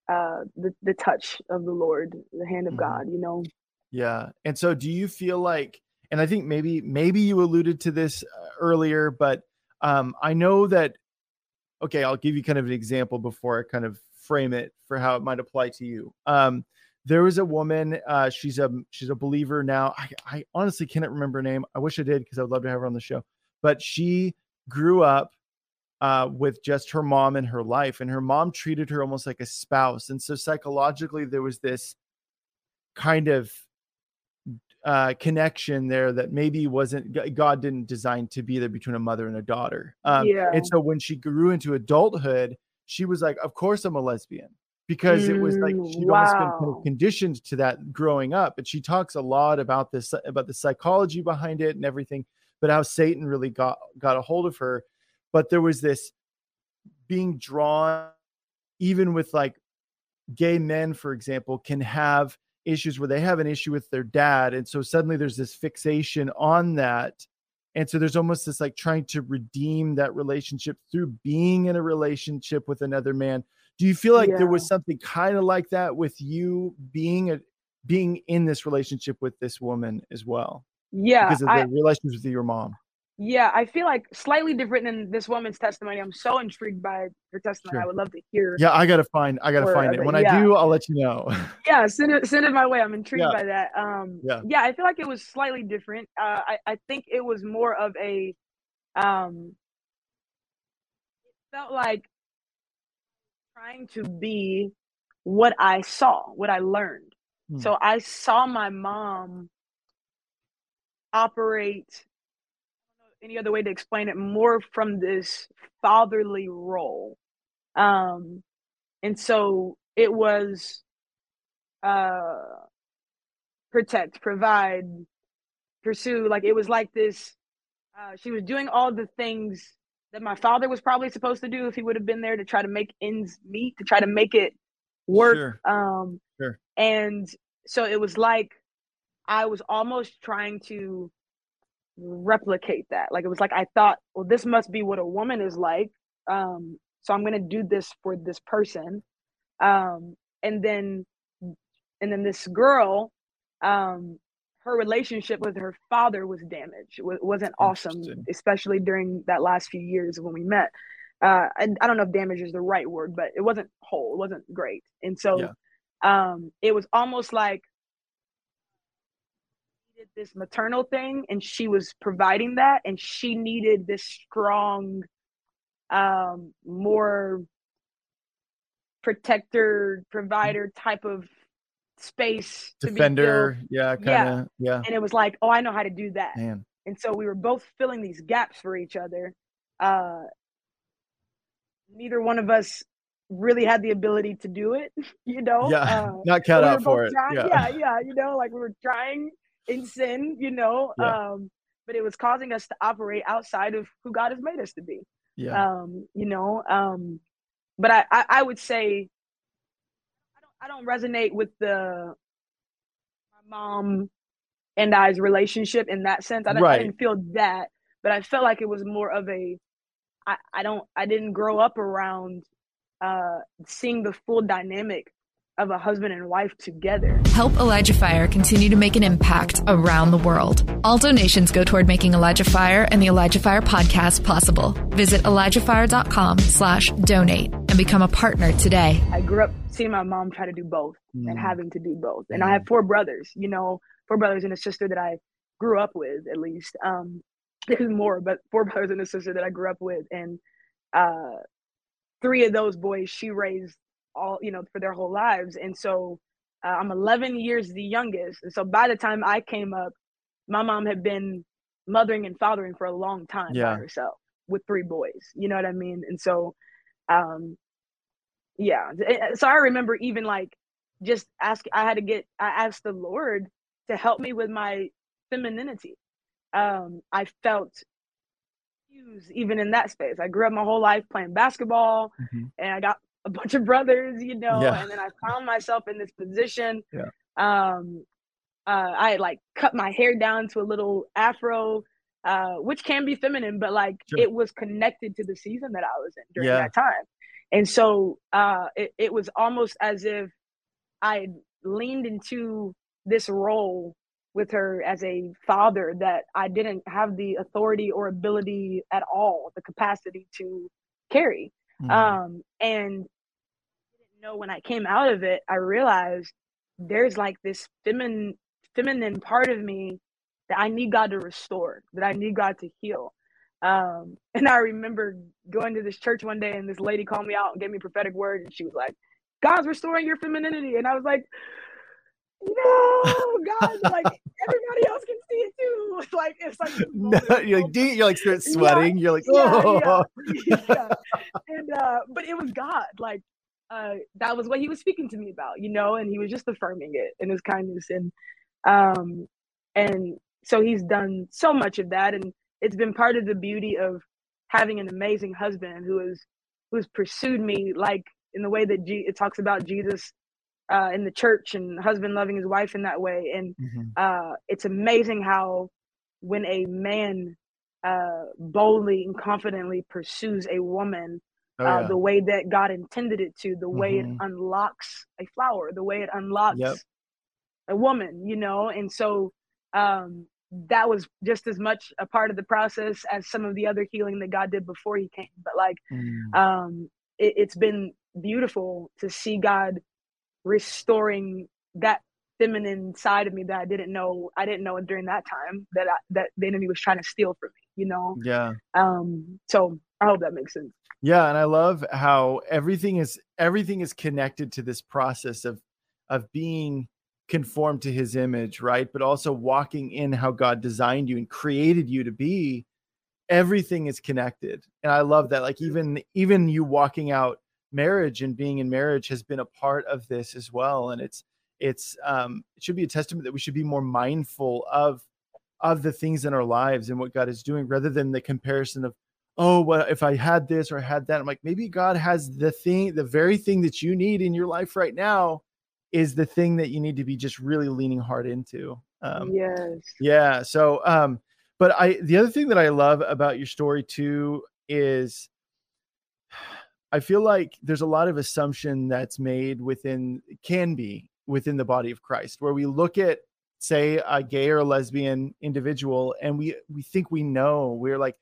uh, the the touch of the Lord, the hand of mm-hmm. God. You know. Yeah, and so do you feel like? And I think maybe maybe you alluded to this uh, earlier, but um, I know that. Okay, I'll give you kind of an example before I kind of frame it for how it might apply to you. Um, there was a woman uh, she's a she's a believer now. I, I honestly cannot remember her name. I wish i did because i would love to have her on the show. But she grew up uh, with just her mom in her life and her mom treated her almost like a spouse. And so psychologically there was this kind of uh, connection there that maybe wasn't god didn't design to be there between a mother and a daughter um, yeah. and so when she grew into adulthood she was like of course i'm a lesbian because it was like she'd wow. almost been kind of conditioned to that growing up. And she talks a lot about this about the psychology behind it and everything, but how Satan really got got a hold of her. But there was this being drawn, even with like gay men, for example, can have issues where they have an issue with their dad. And so suddenly there's this fixation on that. And so there's almost this like trying to redeem that relationship through being in a relationship with another man do you feel like yeah. there was something kind of like that with you being a being in this relationship with this woman as well? Yeah, because of the I, relationship with your mom. Yeah, I feel like slightly different than this woman's testimony. I'm so intrigued by her testimony. Sure. I would love to hear. Yeah, I gotta find. I gotta find it. When yeah. I do, I'll let you know. (laughs) yeah, send it. Send it my way. I'm intrigued yeah. by that. Um, yeah, yeah. I feel like it was slightly different. Uh, I I think it was more of a, um, it felt like trying to be what I saw, what I learned. Hmm. So I saw my mom operate any other way to explain it more from this fatherly role. Um and so it was uh protect, provide, pursue like it was like this uh she was doing all the things that my father was probably supposed to do if he would have been there to try to make ends meet, to try to make it work. Sure. Um, sure. And so it was like I was almost trying to replicate that. Like it was like I thought, well, this must be what a woman is like. Um, so I'm gonna do this for this person. Um, and then and then this girl, um, her relationship with her father was damaged. It wasn't awesome, especially during that last few years when we met. Uh, I, I don't know if damage is the right word, but it wasn't whole. It wasn't great. And so, yeah. um, it was almost like did this maternal thing and she was providing that and she needed this strong um more protector provider type of space defender yeah kind of yeah. yeah and it was like oh i know how to do that Man. and so we were both filling these gaps for each other uh neither one of us really had the ability to do it (laughs) you know yeah uh, (laughs) not cut out for it trying, yeah. yeah yeah you know like we were trying in sin, you know. Yeah. Um, but it was causing us to operate outside of who God has made us to be. Yeah. Um, you know, um, but I, I, I would say I don't I don't resonate with the my mom and I's relationship in that sense. I, right. I didn't feel that, but I felt like it was more of a I, I don't I didn't grow up around uh seeing the full dynamic of a husband and wife together. Help Elijah Fire continue to make an impact around the world. All donations go toward making Elijah Fire and the Elijah Fire podcast possible. Visit ElijahFire.com slash donate and become a partner today. I grew up seeing my mom try to do both mm. and having to do both. And mm. I have four brothers, you know, four brothers and a sister that I grew up with at least. Um, (laughs) there's more, but four brothers and a sister that I grew up with. And uh, three of those boys she raised all you know for their whole lives. And so uh, i'm 11 years the youngest. And so by the time i came up my mom had been mothering and fathering for a long time yeah. by herself with three boys. You know what i mean? And so um yeah. So i remember even like just ask i had to get i asked the lord to help me with my femininity. Um i felt used even in that space. I grew up my whole life playing basketball mm-hmm. and i got a bunch of brothers, you know, yeah. and then I found myself in this position. Yeah. Um, uh, I like cut my hair down to a little afro, uh, which can be feminine, but like sure. it was connected to the season that I was in during yeah. that time. And so uh, it, it was almost as if I leaned into this role with her as a father that I didn't have the authority or ability at all, the capacity to carry. Mm. Um, and know when I came out of it, I realized there's like this feminine feminine part of me that I need God to restore, that I need God to heal. Um, (laughs) and I remember going to this church one day and this lady called me out and gave me a prophetic word and she was like, God's restoring your femininity. And I was like, no, (laughs) God, like everybody else can see it too. (laughs) It's like it's like no, you're like you're like start sweating. Yeah, you're like, oh yeah, yeah. and uh, but it was God. Like uh, that was what he was speaking to me about, you know, and he was just affirming it in his kindness. And um, and so he's done so much of that, and it's been part of the beauty of having an amazing husband who is who's pursued me like in the way that G- it talks about Jesus uh, in the church and husband loving his wife in that way. And mm-hmm. uh, it's amazing how when a man uh, boldly and confidently pursues a woman Oh, uh, the way that God intended it to, the way mm-hmm. it unlocks a flower, the way it unlocks yep. a woman, you know? And so um, that was just as much a part of the process as some of the other healing that God did before he came. But like, mm. um, it, it's been beautiful to see God restoring that feminine side of me that I didn't know I didn't know during that time that I, that the enemy was trying to steal from me, you know. Yeah. Um. So I hope that makes sense. Yeah, and I love how everything is everything is connected to this process of of being conformed to his image, right? But also walking in how God designed you and created you to be. Everything is connected. And I love that like even even you walking out marriage and being in marriage has been a part of this as well and it's it's um it should be a testament that we should be more mindful of of the things in our lives and what God is doing rather than the comparison of oh, well, if I had this or had that, I'm like, maybe God has the thing, the very thing that you need in your life right now is the thing that you need to be just really leaning hard into. Um, yes. Yeah. So, um, but I, the other thing that I love about your story too is I feel like there's a lot of assumption that's made within, can be within the body of Christ, where we look at, say, a gay or a lesbian individual, and we we think we know. We're like,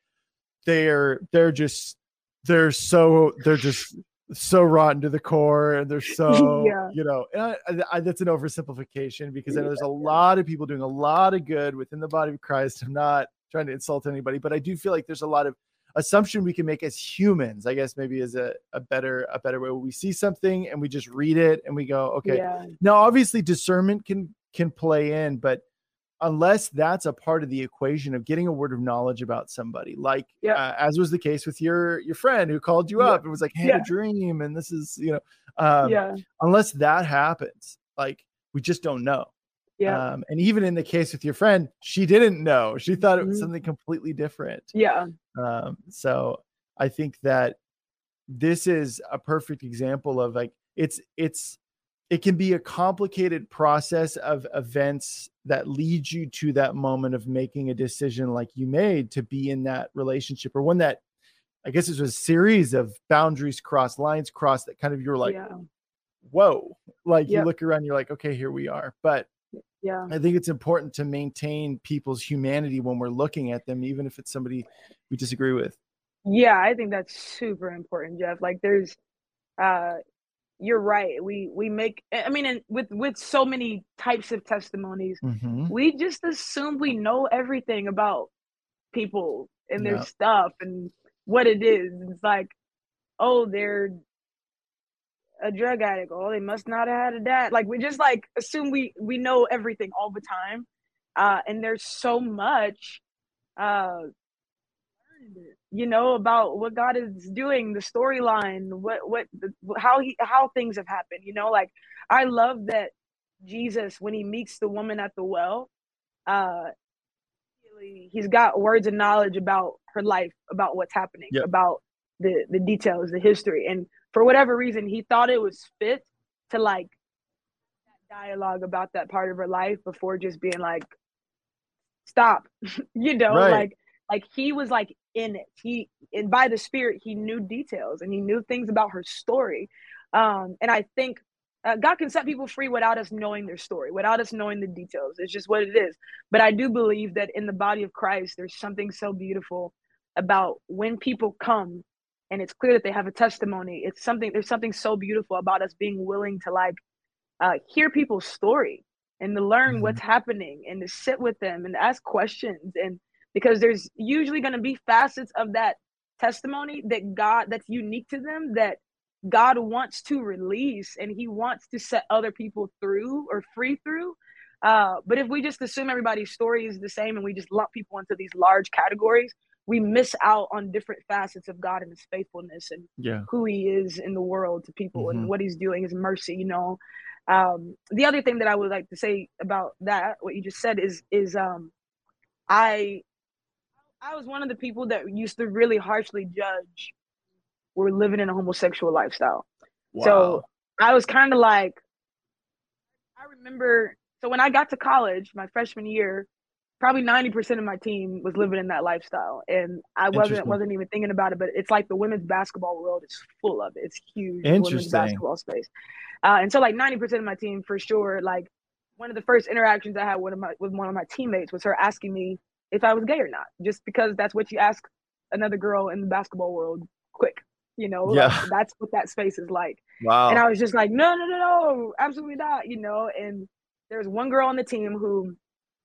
they're they're just they're so they're just so rotten to the core and they're so (laughs) yeah. you know I, I, that's an oversimplification because I know there's a lot of people doing a lot of good within the body of Christ. I'm not trying to insult anybody, but I do feel like there's a lot of assumption we can make as humans. I guess maybe is a, a better a better way. We see something and we just read it and we go, okay. Yeah. Now, obviously, discernment can can play in, but unless that's a part of the equation of getting a word of knowledge about somebody like yeah. uh, as was the case with your your friend who called you up and was like hey yeah. a dream and this is you know um, yeah. unless that happens like we just don't know yeah um, and even in the case with your friend she didn't know she thought it was mm-hmm. something completely different yeah um, so i think that this is a perfect example of like it's it's it can be a complicated process of events that lead you to that moment of making a decision like you made to be in that relationship or one that I guess it was a series of boundaries crossed, lines crossed that kind of you're like, yeah. whoa, like yep. you look around, you're like, okay, here we are. But yeah, I think it's important to maintain people's humanity when we're looking at them, even if it's somebody we disagree with. Yeah, I think that's super important, Jeff. Like there's uh you're right. We we make I mean and with with so many types of testimonies, mm-hmm. we just assume we know everything about people and their stuff and what it is. It's like, oh, they're a drug addict. Oh, they must not have had a dad. Like we just like assume we we know everything all the time. Uh and there's so much uh you know about what god is doing the storyline what what how he how things have happened you know like i love that jesus when he meets the woman at the well uh he's got words of knowledge about her life about what's happening yep. about the the details the history and for whatever reason he thought it was fit to like dialogue about that part of her life before just being like stop (laughs) you know right. like like he was like in it. He and by the spirit, he knew details and he knew things about her story. Um, and I think uh, God can set people free without us knowing their story, without us knowing the details. It's just what it is. But I do believe that in the body of Christ, there's something so beautiful about when people come and it's clear that they have a testimony. It's something, there's something so beautiful about us being willing to like uh, hear people's story and to learn mm-hmm. what's happening and to sit with them and ask questions and because there's usually going to be facets of that testimony that God that's unique to them that God wants to release and he wants to set other people through or free through. Uh, but if we just assume everybody's story is the same and we just lump people into these large categories, we miss out on different facets of God and his faithfulness and yeah. who he is in the world to people mm-hmm. and what he's doing, his mercy, you know. Um, the other thing that I would like to say about that, what you just said is is um I I was one of the people that used to really harshly judge we're living in a homosexual lifestyle. Wow. So I was kind of like, I remember. So when I got to college, my freshman year, probably ninety percent of my team was living in that lifestyle, and I wasn't wasn't even thinking about it. But it's like the women's basketball world is full of it. It's huge. Women's basketball space, uh, and so like ninety percent of my team for sure. Like one of the first interactions I had with my with one of my teammates was her asking me if I was gay or not, just because that's what you ask another girl in the basketball world quick. You know, yeah. Like, that's what that space is like. Wow. And I was just like, no, no, no, no, absolutely not. You know, and there's one girl on the team who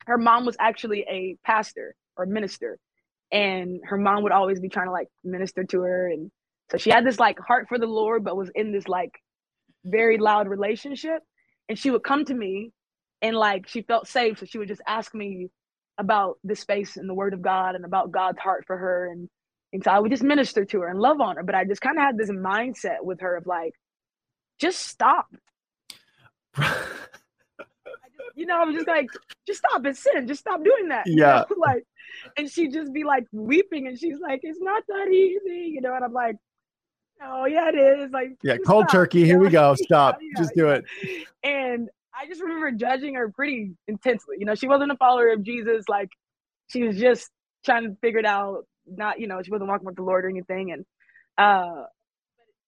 her mom was actually a pastor or minister. And her mom would always be trying to like minister to her. And so she had this like heart for the Lord, but was in this like very loud relationship. And she would come to me and like she felt safe. So she would just ask me about the space and the word of God and about God's heart for her. And, and so I would just minister to her and love on her. But I just kind of had this mindset with her of like, just stop. just, (laughs) you know, I was just like, just stop and sin. Just stop doing that. Yeah. You know? (laughs) like, and she'd just be like weeping and she's like, it's not that easy, you know, and I'm like, oh yeah, it is. Like, yeah, cold stop. turkey. Here we go. (laughs) Stop. Yeah, just do it. And I just remember judging her pretty intensely. You know, she wasn't a follower of Jesus. Like she was just trying to figure it out. Not, you know, she wasn't walking with the Lord or anything. And uh,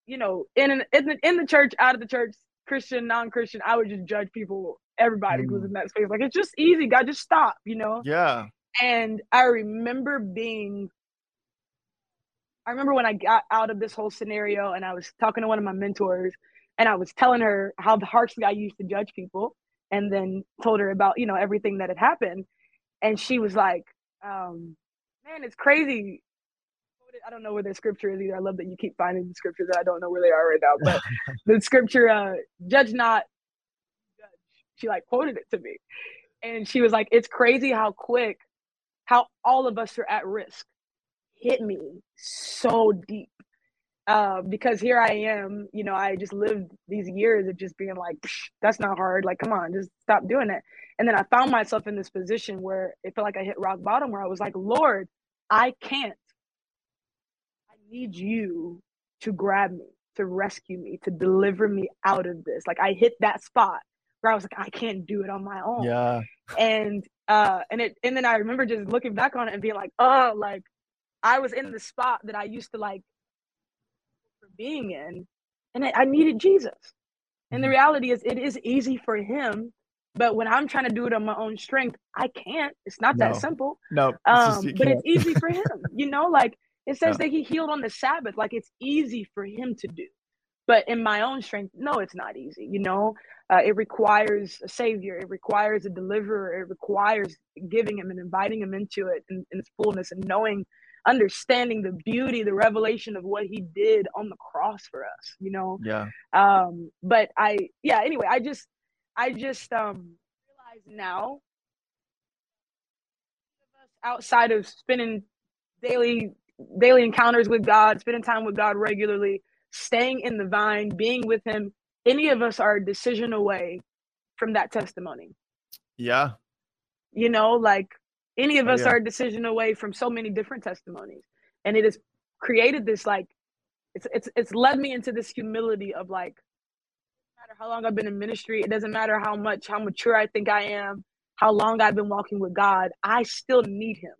you know, in an, in the, in the church, out of the church, Christian, non-Christian, I would just judge people, everybody mm. who was in that space. Like it's just easy, God, just stop, you know? Yeah. And I remember being I remember when I got out of this whole scenario and I was talking to one of my mentors and I was telling her how harshly I used to judge people and then told her about, you know, everything that had happened. And she was like, um, man, it's crazy. I don't know where the scripture is either. I love that you keep finding the scriptures that I don't know where they are right now. But (laughs) the scripture, uh, judge not, judge. She like quoted it to me. And she was like, it's crazy how quick, how all of us are at risk hit me so deep uh, because here I am, you know, I just lived these years of just being like, that's not hard. Like, come on, just stop doing it. And then I found myself in this position where it felt like I hit rock bottom, where I was like, Lord, I can't. I need you to grab me, to rescue me, to deliver me out of this. Like, I hit that spot where I was like, I can't do it on my own. Yeah. And uh, and it, and then I remember just looking back on it and being like, oh, like I was in the spot that I used to like being in, and I, I needed Jesus. And the mm-hmm. reality is, it is easy for him, but when I'm trying to do it on my own strength, I can't. It's not no. that simple. No, um, but it's easy for him. (laughs) You know, like it says that he healed on the Sabbath. Like it's easy for him to do. But in my own strength, no, it's not easy. You know, uh, it requires a savior. It requires a deliverer. It requires giving him and inviting him into it in, in its fullness and knowing understanding the beauty, the revelation of what he did on the cross for us, you know? Yeah. Um, but I, yeah, anyway, I just, I just um realize now outside of spending daily daily encounters with God, spending time with God regularly, staying in the vine, being with him, any of us are a decision away from that testimony. Yeah. You know, like any of oh, us yeah. are a decision away from so many different testimonies. And it has created this like it's it's it's led me into this humility of like no matter how long I've been in ministry, it doesn't matter how much how mature I think I am, how long I've been walking with God, I still need him.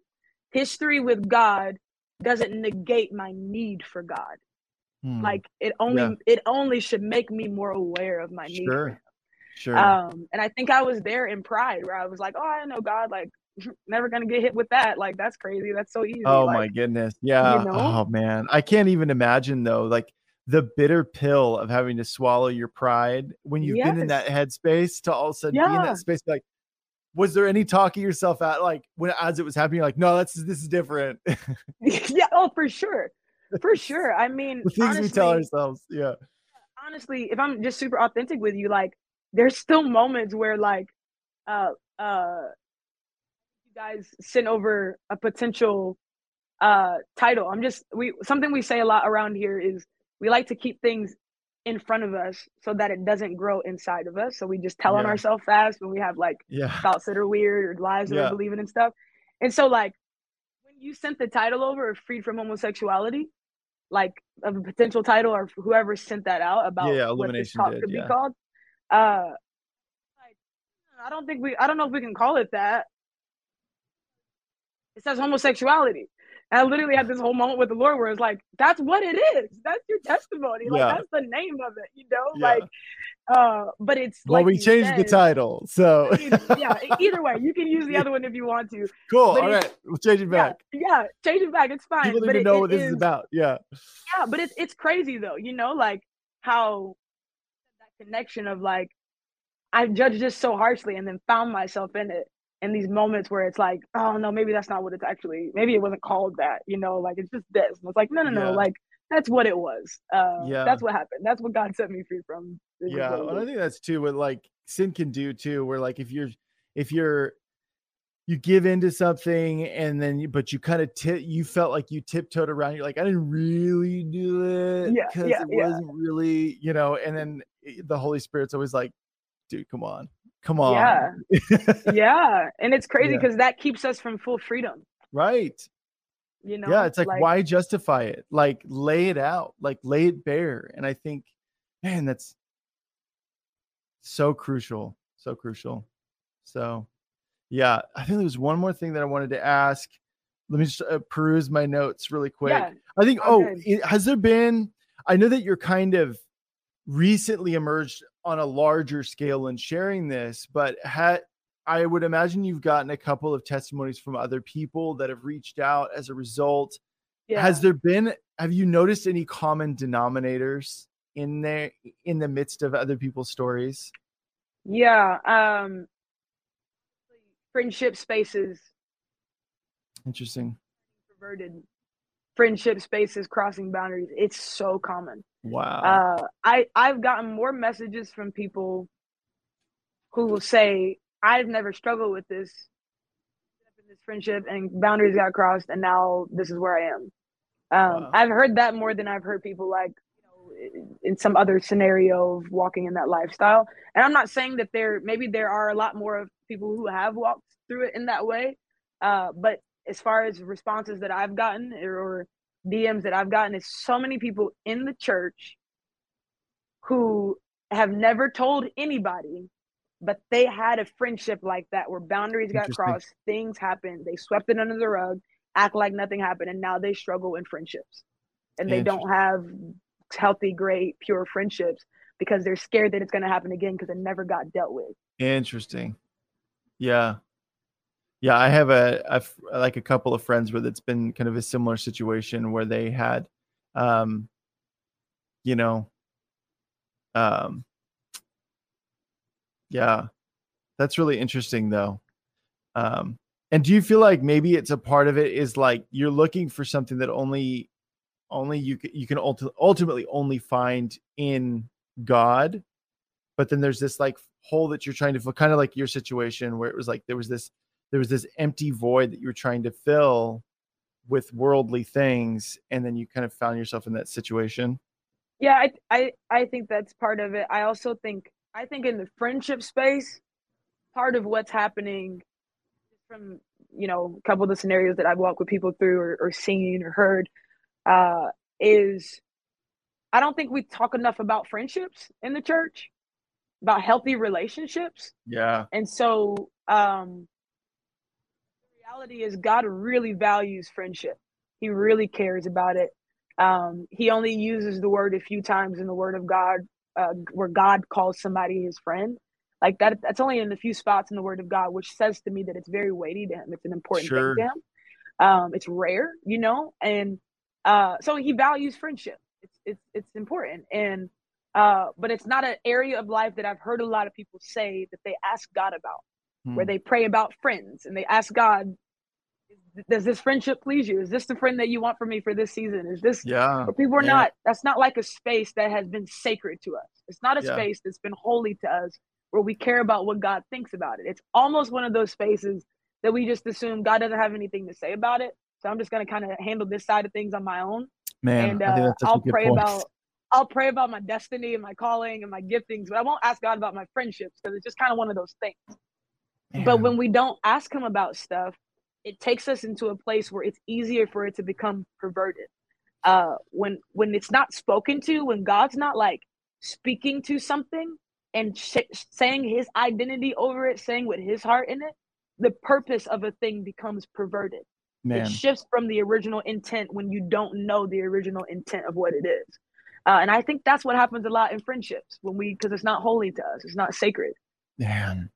History with God doesn't negate my need for God. Hmm. Like it only yeah. it only should make me more aware of my need sure. Sure. Um, and I think I was there in pride where I was like, oh, I know God, like (laughs) never gonna get hit with that. Like that's crazy. That's so easy. Oh like, my goodness. Yeah. You know? Oh man. I can't even imagine though, like the bitter pill of having to swallow your pride when you've yes. been in that headspace to all of a sudden yeah. be in that space like was there any talking yourself out like when as it was happening like no that's this is different (laughs) (laughs) yeah oh for sure for sure i mean the things honestly, we tell ourselves yeah honestly if i'm just super authentic with you like there's still moments where like uh uh guys sent over a potential uh title. I'm just we something we say a lot around here is we like to keep things in front of us so that it doesn't grow inside of us. So we just tell yeah. on ourselves fast when we have like yeah. thoughts that are weird or lies that yeah. we're believing and stuff. And so like when you sent the title over freed from homosexuality, like of a potential title or whoever sent that out about yeah, what this talk did, could be called. Uh like, I don't think we I don't know if we can call it that it says homosexuality. And I literally had this whole moment with the Lord where it's like, that's what it is. That's your testimony. Like yeah. that's the name of it, you know? Yeah. Like uh but it's well like we changed said, the title. So yeah, either way, you can use the other one if you want to. Cool. But All right. We'll change it back. Yeah, yeah, change it back. It's fine. People need to know it, what this is, is about. Yeah. Yeah, but it's it's crazy though, you know, like how that connection of like I judged this so harshly and then found myself in it in these moments where it's like, oh no, maybe that's not what it's actually. Maybe it wasn't called that. You know, like it's just this. And it's like, no, no, no. Yeah. Like that's what it was. Uh, yeah, that's what happened. That's what God set me free from. Yeah, well, I think that's too what like sin can do too. Where like if you're if you're you give into something and then you but you kind of tip you felt like you tiptoed around you're like i didn't really do it yeah because yeah, it wasn't really you know and then eh, the holy spirit's always like dude come on Come on. Yeah. yeah. And it's (laughs) crazy because yeah. that keeps us from full freedom. Right. You know? Yeah. It's like, like, why justify it? Like, lay it out, like, lay it bare. And I think, man, that's so crucial. so crucial. So, yeah, I think there was one more thing that I wanted to ask. Let me just uh, peruse my notes really quick. Yeah, I think. Oh, it, has there been? I know that you're kind of recently emerged on a larger scale and sharing this, but had I would imagine you've gotten a couple of testimonies from other people that have reached out as a result. Yeah. Has there been have you noticed any common denominators in there in the midst of other people's stories? Yeah, um friendship spaces. Interesting. Perverted friendship spaces crossing boundaries. It's so common. Wow. Uh I I've gotten more messages from people who will say I've never struggled with this this friendship and boundaries got crossed and now this is where I am. Um, wow. I've heard that more than I've heard people like you know in some other scenario of walking in that lifestyle. And I'm not saying that there maybe there are a lot more of people who have walked through it in that way. Uh, but as far as responses that I've gotten or DMs that I've gotten, is so many people in the church who have never told anybody but they had a friendship like that where boundaries got crossed, things happened, they swept it under the rug, act like nothing happened, and now they struggle in friendships. And they don't have healthy, great, pure friendships because they're scared that it's going to happen again because it never got dealt with. Interesting. Yeah. Yeah, I have a, like a couple of friends where it's been kind of a similar situation where they had um you know um yeah. That's really interesting though. Um and do you feel like maybe it's a part of it is like you're looking for something that only only you you can ultimately only find in God, but then there's this like hole that you're trying to fill, kind of like your situation where it was like there was this there was this empty void that you were trying to fill with worldly things, and then you kind of found yourself in that situation. Yeah, I I I think that's part of it. I also think I think in the friendship space, part of what's happening from you know a couple of the scenarios that I've walked with people through or, or seen or heard uh, is I don't think we talk enough about friendships in the church, about healthy relationships. Yeah. And so um, reality is God really values friendship. He really cares about it. Um, he only uses the word a few times in the Word of God uh, where God calls somebody his friend. Like that, that's only in a few spots in the Word of God, which says to me that it's very weighty to him. It's an important sure. thing to him. Um, it's rare, you know, and uh, so he values friendship. It's it's it's important, and uh, but it's not an area of life that I've heard a lot of people say that they ask God about, hmm. where they pray about friends and they ask God, does this friendship please you? Is this the friend that you want for me for this season? Is this yeah? People are yeah. not. That's not like a space that has been sacred to us. It's not a yeah. space that's been holy to us where we care about what God thinks about it. It's almost one of those spaces that we just assume God doesn't have anything to say about it. So I'm just gonna kind of handle this side of things on my own. Man, and uh, I'll pray point. about I'll pray about my destiny and my calling and my giftings, but I won't ask God about my friendships because it's just kind of one of those things. Man. But when we don't ask him about stuff, it takes us into a place where it's easier for it to become perverted. Uh, when when it's not spoken to, when God's not like speaking to something and sh- saying His identity over it, saying with His heart in it, the purpose of a thing becomes perverted. Man. It shifts from the original intent when you don't know the original intent of what it is. Uh, and I think that's what happens a lot in friendships when we, because it's not holy to us, it's not sacred. Man,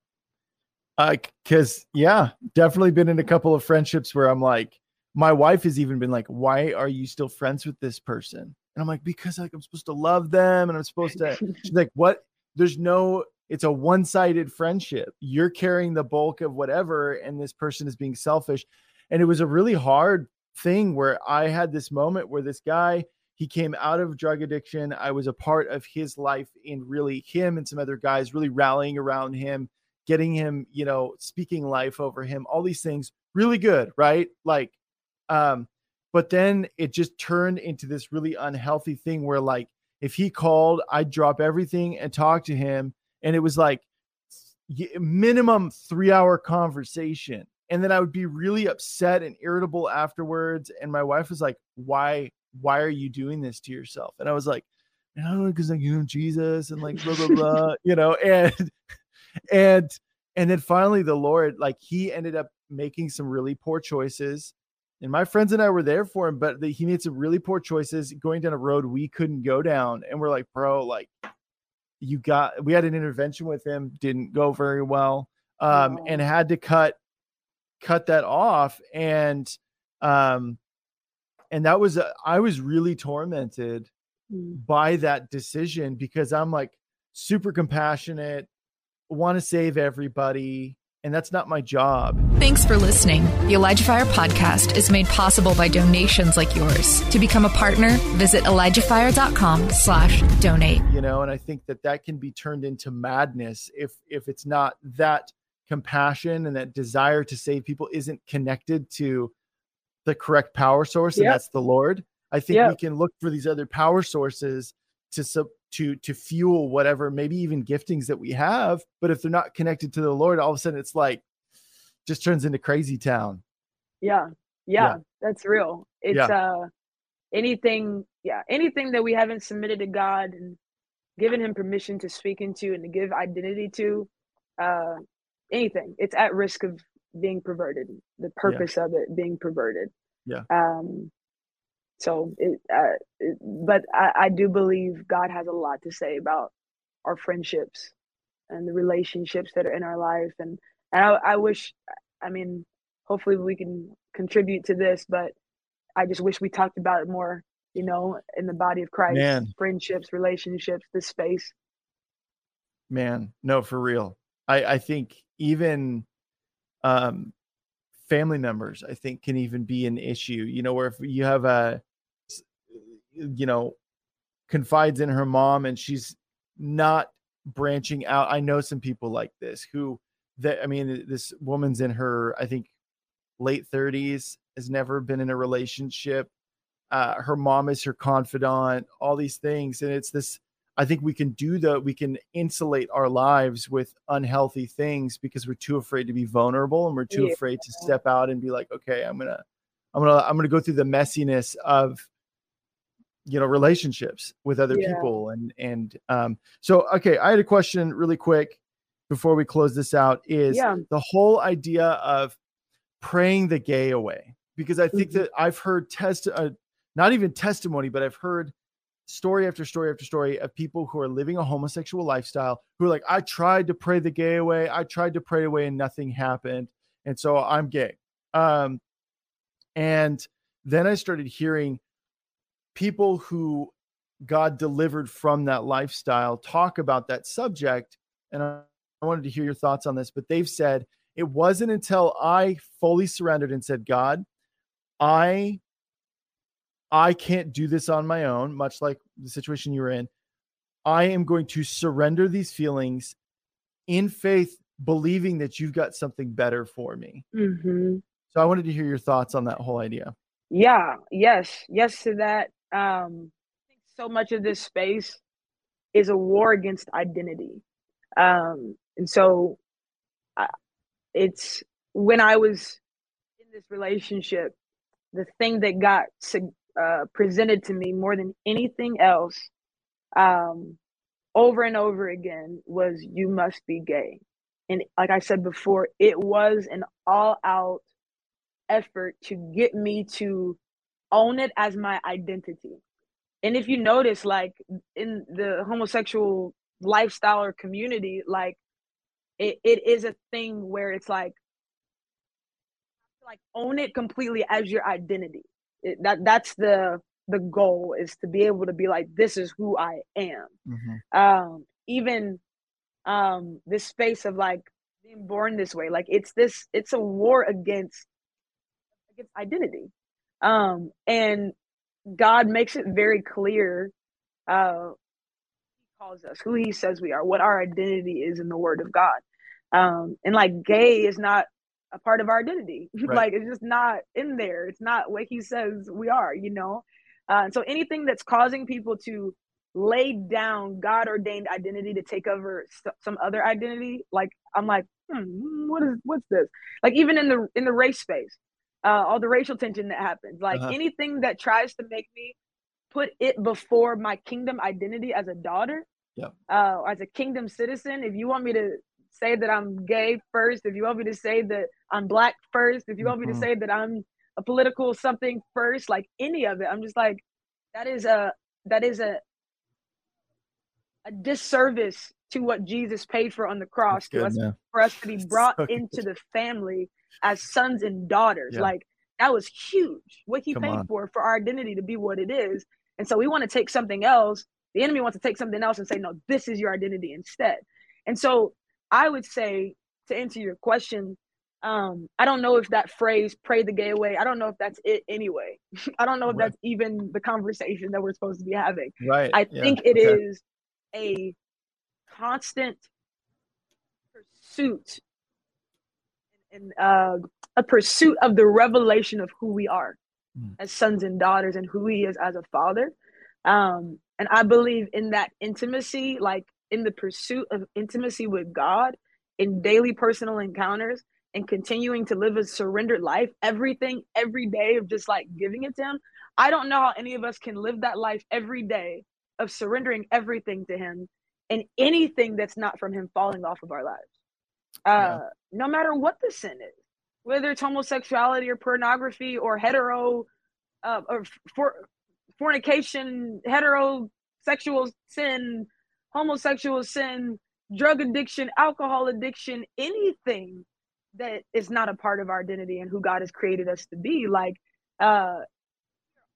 uh, cause yeah, definitely been in a couple of friendships where I'm like, my wife has even been like, why are you still friends with this person? And I'm like, because like I'm supposed to love them and I'm supposed to, (laughs) she's like, what? There's no, it's a one-sided friendship. You're carrying the bulk of whatever, and this person is being selfish. And it was a really hard thing where I had this moment where this guy, he came out of drug addiction. I was a part of his life in really him and some other guys really rallying around him getting him, you know, speaking life over him, all these things, really good, right? Like, um, but then it just turned into this really unhealthy thing where, like, if he called, I'd drop everything and talk to him. And it was like minimum three hour conversation. And then I would be really upset and irritable afterwards. And my wife was like, Why, why are you doing this to yourself? And I was like, I don't know, because like you know Jesus and like blah blah blah, (laughs) you know, and and and then finally the Lord, like he ended up making some really poor choices. And my friends and I were there for him, but the, he made some really poor choices going down a road we couldn't go down. And we're like, bro, like you got we had an intervention with him, didn't go very well. Um, oh. and had to cut cut that off. And um and that was uh, I was really tormented mm. by that decision because I'm like super compassionate, want to save everybody, and that's not my job. Thanks for listening. The Elijah Fire podcast is made possible by donations like yours. To become a partner, visit ElijahFire.com slash donate. You know, and I think that that can be turned into madness if if it's not that compassion and that desire to save people isn't connected to the correct power source, and yep. that's the Lord. I think yep. we can look for these other power sources to sub to to fuel whatever maybe even giftings that we have but if they're not connected to the lord all of a sudden it's like just turns into crazy town. Yeah. Yeah, yeah. that's real. It's yeah. uh anything yeah anything that we haven't submitted to god and given him permission to speak into and to give identity to uh anything. It's at risk of being perverted the purpose yeah. of it being perverted. Yeah. Um so, it, uh, it, but I, I do believe God has a lot to say about our friendships and the relationships that are in our life. And, and I, I wish, I mean, hopefully we can contribute to this, but I just wish we talked about it more, you know, in the body of Christ, Man. friendships, relationships, this space. Man, no, for real. I, I think even um, family members i think can even be an issue you know where if you have a you know confides in her mom and she's not branching out i know some people like this who that i mean this woman's in her i think late 30s has never been in a relationship uh, her mom is her confidant all these things and it's this I think we can do the we can insulate our lives with unhealthy things because we're too afraid to be vulnerable and we're too yeah. afraid to step out and be like, okay, I'm gonna, I'm gonna, I'm gonna go through the messiness of you know relationships with other yeah. people and and um so okay i had a question really quick before we close this out is yeah. the whole idea of praying the gay away because i think mm-hmm. that i've heard test uh, not even testimony but i've heard story after story after story of people who are living a homosexual lifestyle who are like, I tried to pray the gay away, I tried to pray away, and nothing happened. And so I'm gay. Um, and then I started hearing people who God delivered from that lifestyle talk about that subject. And I, I wanted to hear your thoughts on this, but they've said it wasn't until I fully surrendered and said, God, I I can't do this on my own, much like the situation you were in. I am going to surrender these feelings in faith, believing that you've got something better for me. Mm-hmm. So I wanted to hear your thoughts on that whole idea. Yeah, yes, yes to that. Um, so much of this space is a war against identity. Um, and so uh, it's when I was in this relationship, the thing that got uh, presented to me more than anything else um, over and over again was you must be gay. And like I said before, it was an all out effort to get me to own it as my identity. And if you notice, like in the homosexual lifestyle or community, like it, it is a thing where it's like, like own it completely as your identity it, that that's the the goal is to be able to be like this is who i am. Mm-hmm. um even um this space of like being born this way like it's this it's a war against against identity. Um and god makes it very clear uh he calls us who he says we are what our identity is in the word of god. Um and like gay is not a part of our identity. (laughs) Right. like it's just not in there. It's not what he says we are, you know? Uh, so anything that's causing people to lay down God ordained identity to take over st- some other identity, like I'm like, hmm, what is what's this? Like even in the in the race space, uh, all the racial tension that happens, like uh-huh. anything that tries to make me put it before my kingdom identity as a daughter, yeah, uh, as a kingdom citizen. If you want me to say that I'm gay first, if you want me to say that I'm black first, if you want me to mm-hmm. say that I'm a political something first, like any of it, I'm just like, that is a that is a a disservice to what Jesus paid for on the cross good, us, for us to be (laughs) brought so into the family as sons and daughters. Yeah. Like that was huge. What he Come paid on. for for our identity to be what it is. And so we want to take something else. The enemy wants to take something else and say, no, this is your identity instead. And so I would say to answer your question, um, I don't know if that phrase pray the gay away, I don't know if that's it anyway. (laughs) I don't know if right. that's even the conversation that we're supposed to be having. Right. I yeah. think it okay. is a constant pursuit and uh, a pursuit of the revelation of who we are mm. as sons and daughters and who he is as a father. Um, and I believe in that intimacy, like in the pursuit of intimacy with God in daily personal encounters and continuing to live a surrendered life, everything, every day of just like giving it to Him. I don't know how any of us can live that life every day of surrendering everything to Him and anything that's not from Him falling off of our lives. Uh, yeah. No matter what the sin is, whether it's homosexuality or pornography or hetero uh, or for, fornication, heterosexual sin, homosexual sin, drug addiction, alcohol addiction, anything that is not a part of our identity and who God has created us to be. Like, uh,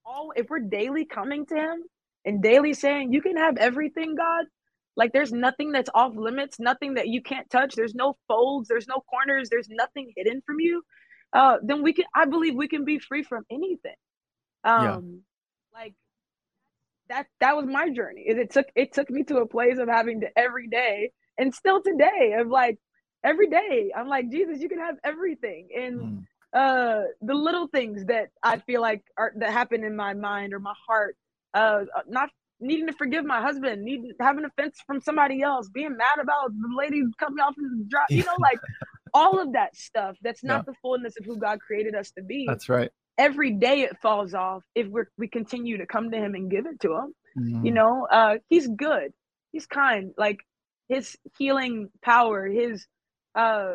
all if we're daily coming to Him and daily saying, "You can have everything, God." Like, there's nothing that's off limits, nothing that you can't touch. There's no folds, there's no corners, there's nothing hidden from you. Uh, then we can, I believe, we can be free from anything. Um, yeah. like that that was my journey. It took it took me to a place of having to every day and still today of like every day I'm like Jesus, you can have everything and mm. uh the little things that I feel like are that happen in my mind or my heart uh not needing to forgive my husband, needing having offense from somebody else, being mad about the lady coming off the drop, you know, like (laughs) all of that stuff. That's not yeah. the fullness of who God created us to be. That's right every day it falls off if we we continue to come to him and give it to him mm-hmm. you know? Uh he's good. He's kind. Like his healing power his uh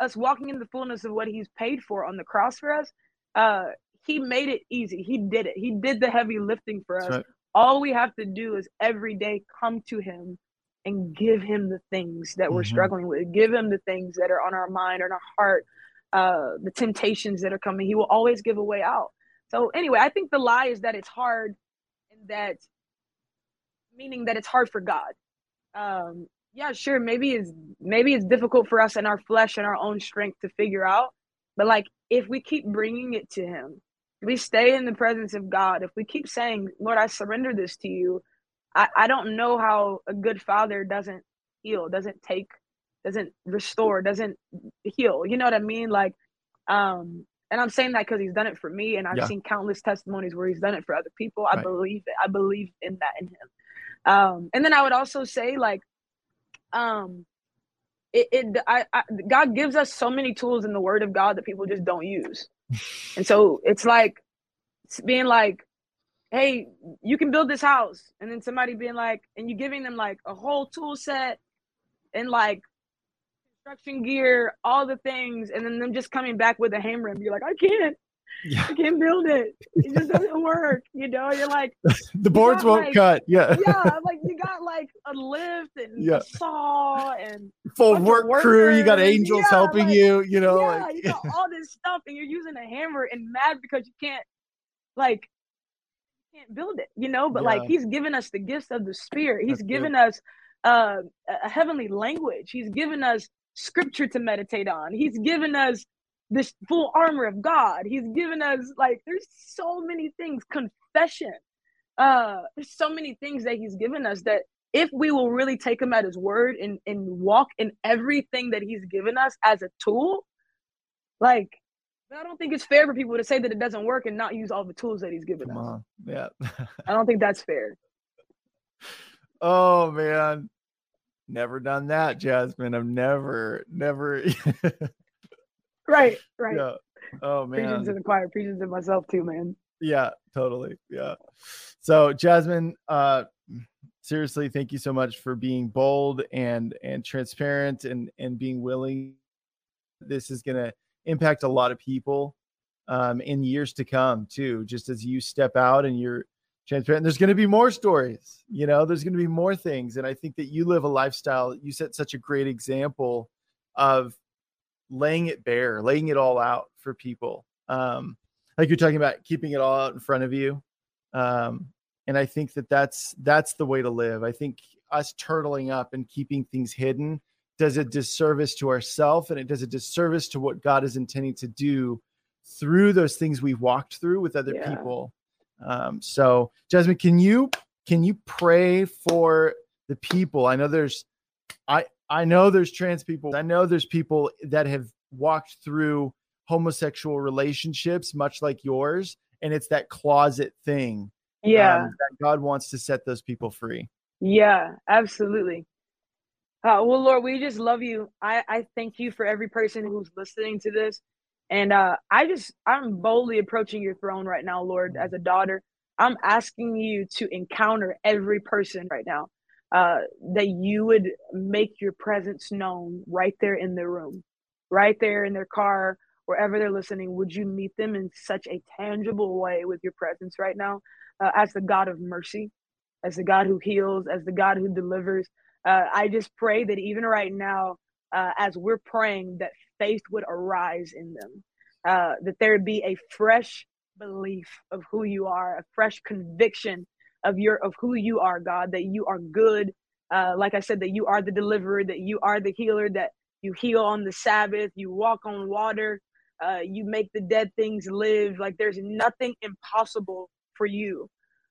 us walking in the fullness of what he's paid for on the cross for us uh he made it easy. He did it. He did the heavy lifting for us. right. all we have to do is every day come to him and give him the things that we're mm-hmm. struggling with. Give him the things that are on our mind or in our heart uh, the temptations that are coming. He will always give a way out. So anyway, I think the lie is that it's hard, and that meaning that it's hard for God. Um, yeah, sure, maybe it's maybe it's difficult for us in our flesh and our own strength to figure out. But like, if we keep bringing it to Him, we stay in the presence of God. If we keep saying, "Lord, I surrender this to you," I, I don't know how a good father doesn't heal, doesn't take doesn't restore, doesn't heal. You know what I mean? Like, um, and I'm saying that because he's done it for me, and I've yeah. seen countless testimonies where he's done it for other people. I right. believe it. I believe in that in him. Um, and then I would also say like, um, it, it I, I God gives us so many tools in the Word of God that people just don't use, (laughs) and so it's like it's being like, hey, you can build this house, and then somebody being like, and you giving them like a whole tool set and like construction gear, all the things, and then them just coming back with a hammer and be like, I can't. Yeah. I can't build it. It just (laughs) doesn't work. You know, you're like (laughs) the boards won't like, cut. Yeah. Yeah. (laughs) Like you got like a lift and yeah. a saw and full work crew. You got angels yeah, helping like, you, you know. Yeah, like, you got all this stuff and you're using a hammer and mad because you can't like you can't build it, you know, but like he's given us the gifts of the spirit. He's That's given good. us uh, a heavenly language. He's given us scripture to meditate on. He's given us this full armor of God. He's given us like there's so many things. Confession. Uh, there's so many things that he's given us that if we will really take him at his word and, and walk in everything that he's given us as a tool, like I don't think it's fair for people to say that it doesn't work and not use all the tools that he's given Come us. On. Yeah. (laughs) I don't think that's fair. Oh man. Never done that, Jasmine. I've never, never. (laughs) right, (laughs) right. Yeah. Oh man. Preaching to the choir, preaching to myself too, man. Yeah, totally. Yeah. So Jasmine, uh, seriously, thank you so much for being bold and and transparent and and being willing. This is going to impact a lot of people um, in years to come too. Just as you step out and you're transparent, there's going to be more stories. You know, there's going to be more things, and I think that you live a lifestyle. You set such a great example of laying it bare, laying it all out for people. Um, like you're talking about keeping it all out in front of you. Um, and I think that that's that's the way to live. I think us turtling up and keeping things hidden does a disservice to ourselves and it does a disservice to what God is intending to do through those things we've walked through with other yeah. people. Um, so Jasmine, can you can you pray for the people? I know there's I I know there's trans people. I know there's people that have walked through homosexual relationships, much like yours, and it's that closet thing. Yeah, um, that God wants to set those people free. Yeah, absolutely. Uh, well, Lord, we just love you. I, I thank you for every person who's listening to this. And uh, I just, I'm boldly approaching your throne right now, Lord, as a daughter. I'm asking you to encounter every person right now, uh, that you would make your presence known right there in their room, right there in their car, wherever they're listening. Would you meet them in such a tangible way with your presence right now, uh, as the God of mercy, as the God who heals, as the God who delivers? Uh, I just pray that even right now, uh, as we're praying, that faith would arise in them, uh, that there be a fresh belief of who you are, a fresh conviction of your of who you are, God, that you are good. Uh, like I said, that you are the deliverer, that you are the healer, that you heal on the Sabbath, you walk on water, uh, you make the dead things live. Like there's nothing impossible for you.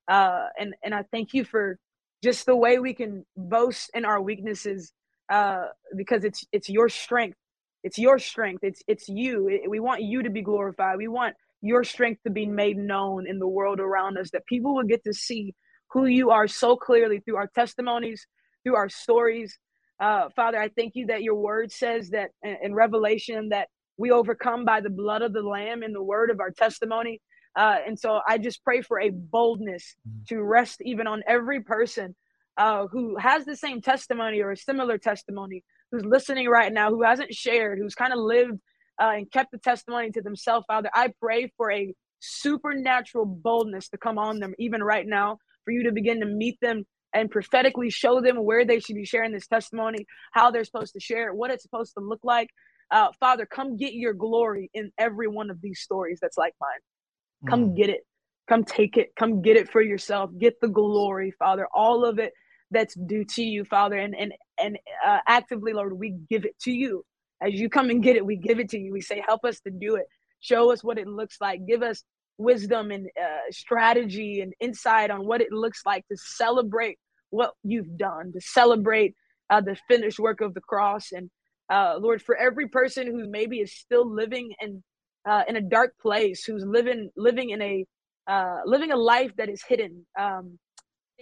Uh, and and I thank you for just the way we can boast in our weaknesses uh, because it's it's your strength it's your strength. It's it's you. We want you to be glorified. We want your strength to be made known in the world around us that people will get to see who you are so clearly through our testimonies through our stories. Uh, father i thank you that your word says that in, in revelation that we overcome by the blood of the lamb and the word of our testimony. Uh, and so I just pray for a boldness mm. to rest even on every person uh, who has the same testimony or a similar testimony, who's listening right now, who hasn't shared, who's kind of lived uh, and kept the testimony to themselves, Father. I pray for a supernatural boldness to come on them, even right now, for you to begin to meet them and prophetically show them where they should be sharing this testimony, how they're supposed to share it, what it's supposed to look like. Uh, Father, come get your glory in every one of these stories that's like mine. Come mm. get it. Come take it. Come get it for yourself. Get the glory, Father. All of it that's due to you, Father. And and and uh, actively, Lord, we give it to you. As you come and get it, we give it to you. We say, help us to do it. Show us what it looks like. Give us wisdom and uh, strategy and insight on what it looks like to celebrate what you've done, to celebrate uh, the finished work of the cross. And uh, Lord, for every person who maybe is still living in uh, in a dark place, who's living living in a uh, living a life that is hidden, um,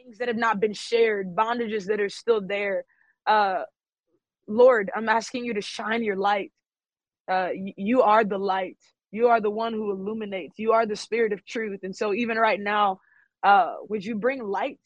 things that have not been shared, bondages that are still there. Uh, Lord, I'm asking you to shine your light. Uh, you are the light. You are the one who illuminates. You are the spirit of truth. And so, even right now, uh, would you bring light?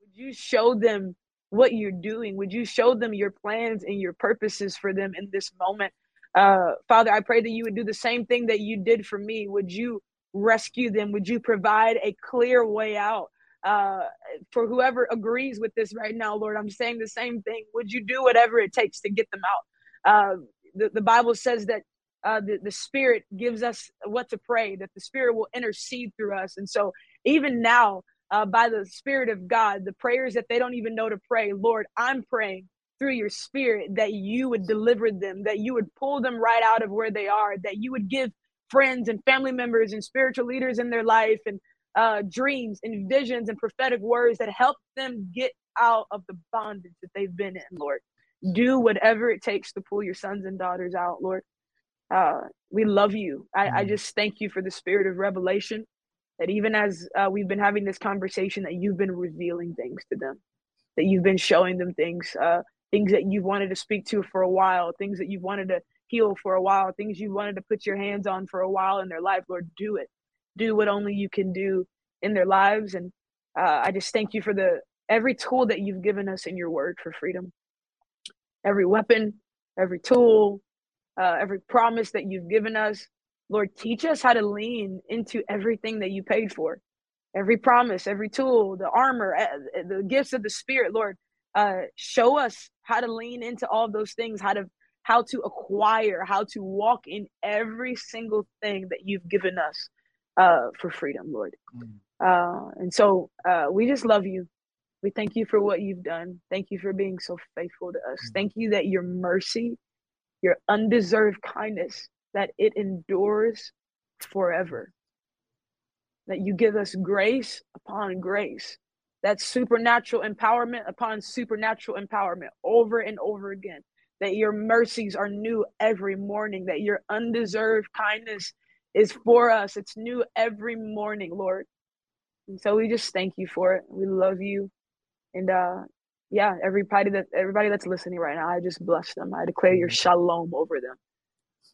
Would you show them what you're doing? Would you show them your plans and your purposes for them in this moment? Uh, Father, I pray that you would do the same thing that you did for me. Would you rescue them? Would you provide a clear way out? Uh, for whoever agrees with this right now, Lord, I'm saying the same thing. Would you do whatever it takes to get them out? Uh, the, the Bible says that uh, the, the Spirit gives us what to pray, that the Spirit will intercede through us. And so, even now, uh, by the Spirit of God, the prayers that they don't even know to pray, Lord, I'm praying through your spirit that you would deliver them, that you would pull them right out of where they are, that you would give friends and family members and spiritual leaders in their life and uh, dreams and visions and prophetic words that help them get out of the bondage that they've been in, Lord. Do whatever it takes to pull your sons and daughters out, Lord. Uh, we love you. I, I, mm. just thank you for the spirit of revelation that even as uh, we've been having this conversation, that you've been revealing things to them, that you've been showing them things. Uh, things that you've wanted to speak to for a while, things that you've wanted to heal for a while, things you wanted to put your hands on for a while in their life. Lord, do it. Do what only you can do in their lives. And uh, I just thank you for the every tool that you've given us in your word for freedom, every weapon, every tool, uh, every promise that you've given us. Lord, teach us how to lean into everything that you paid for. Every promise, every tool, the armor, eh, eh, the gifts of the Spirit, Lord, uh, show us how to lean into all those things, how to how to acquire, how to walk in every single thing that you've given us uh, for freedom, Lord. Mm. Uh, and so uh, we just love you. We thank you for what you've done. Thank you for being so faithful to us. Mm. Thank you that your mercy, your undeserved kindness, that it endures forever. That you give us grace upon grace. That supernatural empowerment upon supernatural empowerment over and over again that your mercies are new every morning, that your undeserved kindness is for us. It's new every morning, Lord. And so we just thank you for it. We love you. And uh yeah, everybody that everybody that's listening right now, I just bless them. I declare your shalom over them.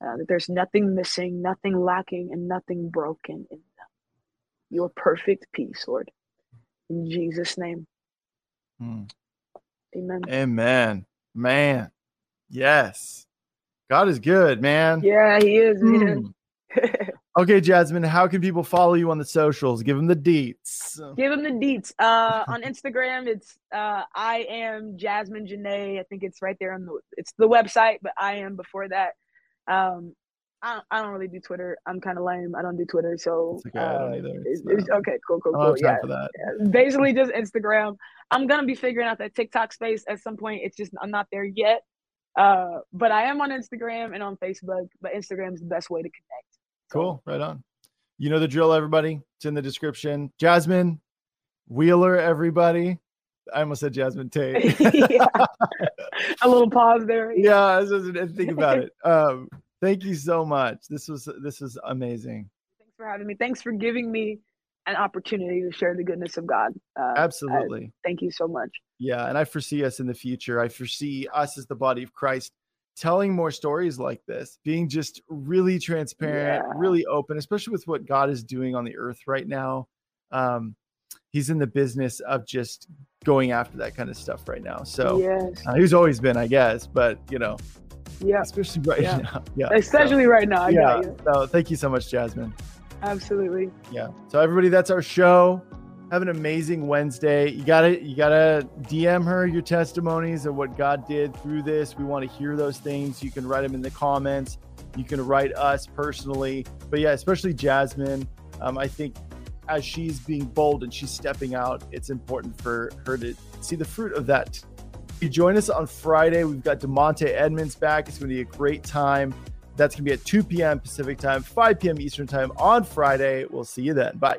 Uh, that there's nothing missing, nothing lacking, and nothing broken in them. Your perfect peace, Lord. In Jesus' name. Hmm. Amen. Amen. Man. Yes. God is good, man. Yeah, he is, man. (laughs) Okay, Jasmine, how can people follow you on the socials? Give them the deets. Give them the deets. Uh, on Instagram, it's uh, I am Jasmine Janae. I think it's right there on the it's the website, but I am before that. Um, I don't, I don't really do Twitter. I'm kind of lame. I don't do Twitter, so okay, um, it's, it's, okay, cool, cool, cool. Yeah. yeah, basically just Instagram. I'm gonna be figuring out that TikTok space at some point. It's just I'm not there yet. Uh, but I am on Instagram and on Facebook, but Instagram is the best way to connect. Cool. Right on. You know the drill, everybody. It's in the description. Jasmine Weiler, everybody. I almost said Jasmine Tate. (laughs) yeah. (laughs) A little pause there. Yeah, I was just think about it. Um, thank you so much. This was this was amazing. Thanks for having me. Thanks for giving me an opportunity to share the goodness of God. Uh, Absolutely. Thank you so much. Yeah, and I foresee us in the future. I foresee us as the body of Christ telling more stories like this, being just really transparent, yeah. really open, especially with what God is doing on the earth right now. Um, he's in the business of just going after that kind of stuff right now. So yes. uh, he's always been, I guess, but you know, yeah, especially right (laughs) yeah. now. Yeah, especially so, right now. I yeah. So thank you so much, Jasmine. Absolutely. Yeah. So everybody, that's our show. Have an amazing Wednesday. You gotta you gotta DM her your testimonies of what God did through this. We want to hear those things. You can write them in the comments. You can write us personally. But yeah, especially Jasmine. Um, I think as she's being bold and she's stepping out, it's important for her to see the fruit of that. You join us on Friday. We've got Demonte Edmonds back. It's going to be a great time. That's going to be at 2 p.m. Pacific time, 5 p.m. Eastern time on Friday. We'll see you then. Bye.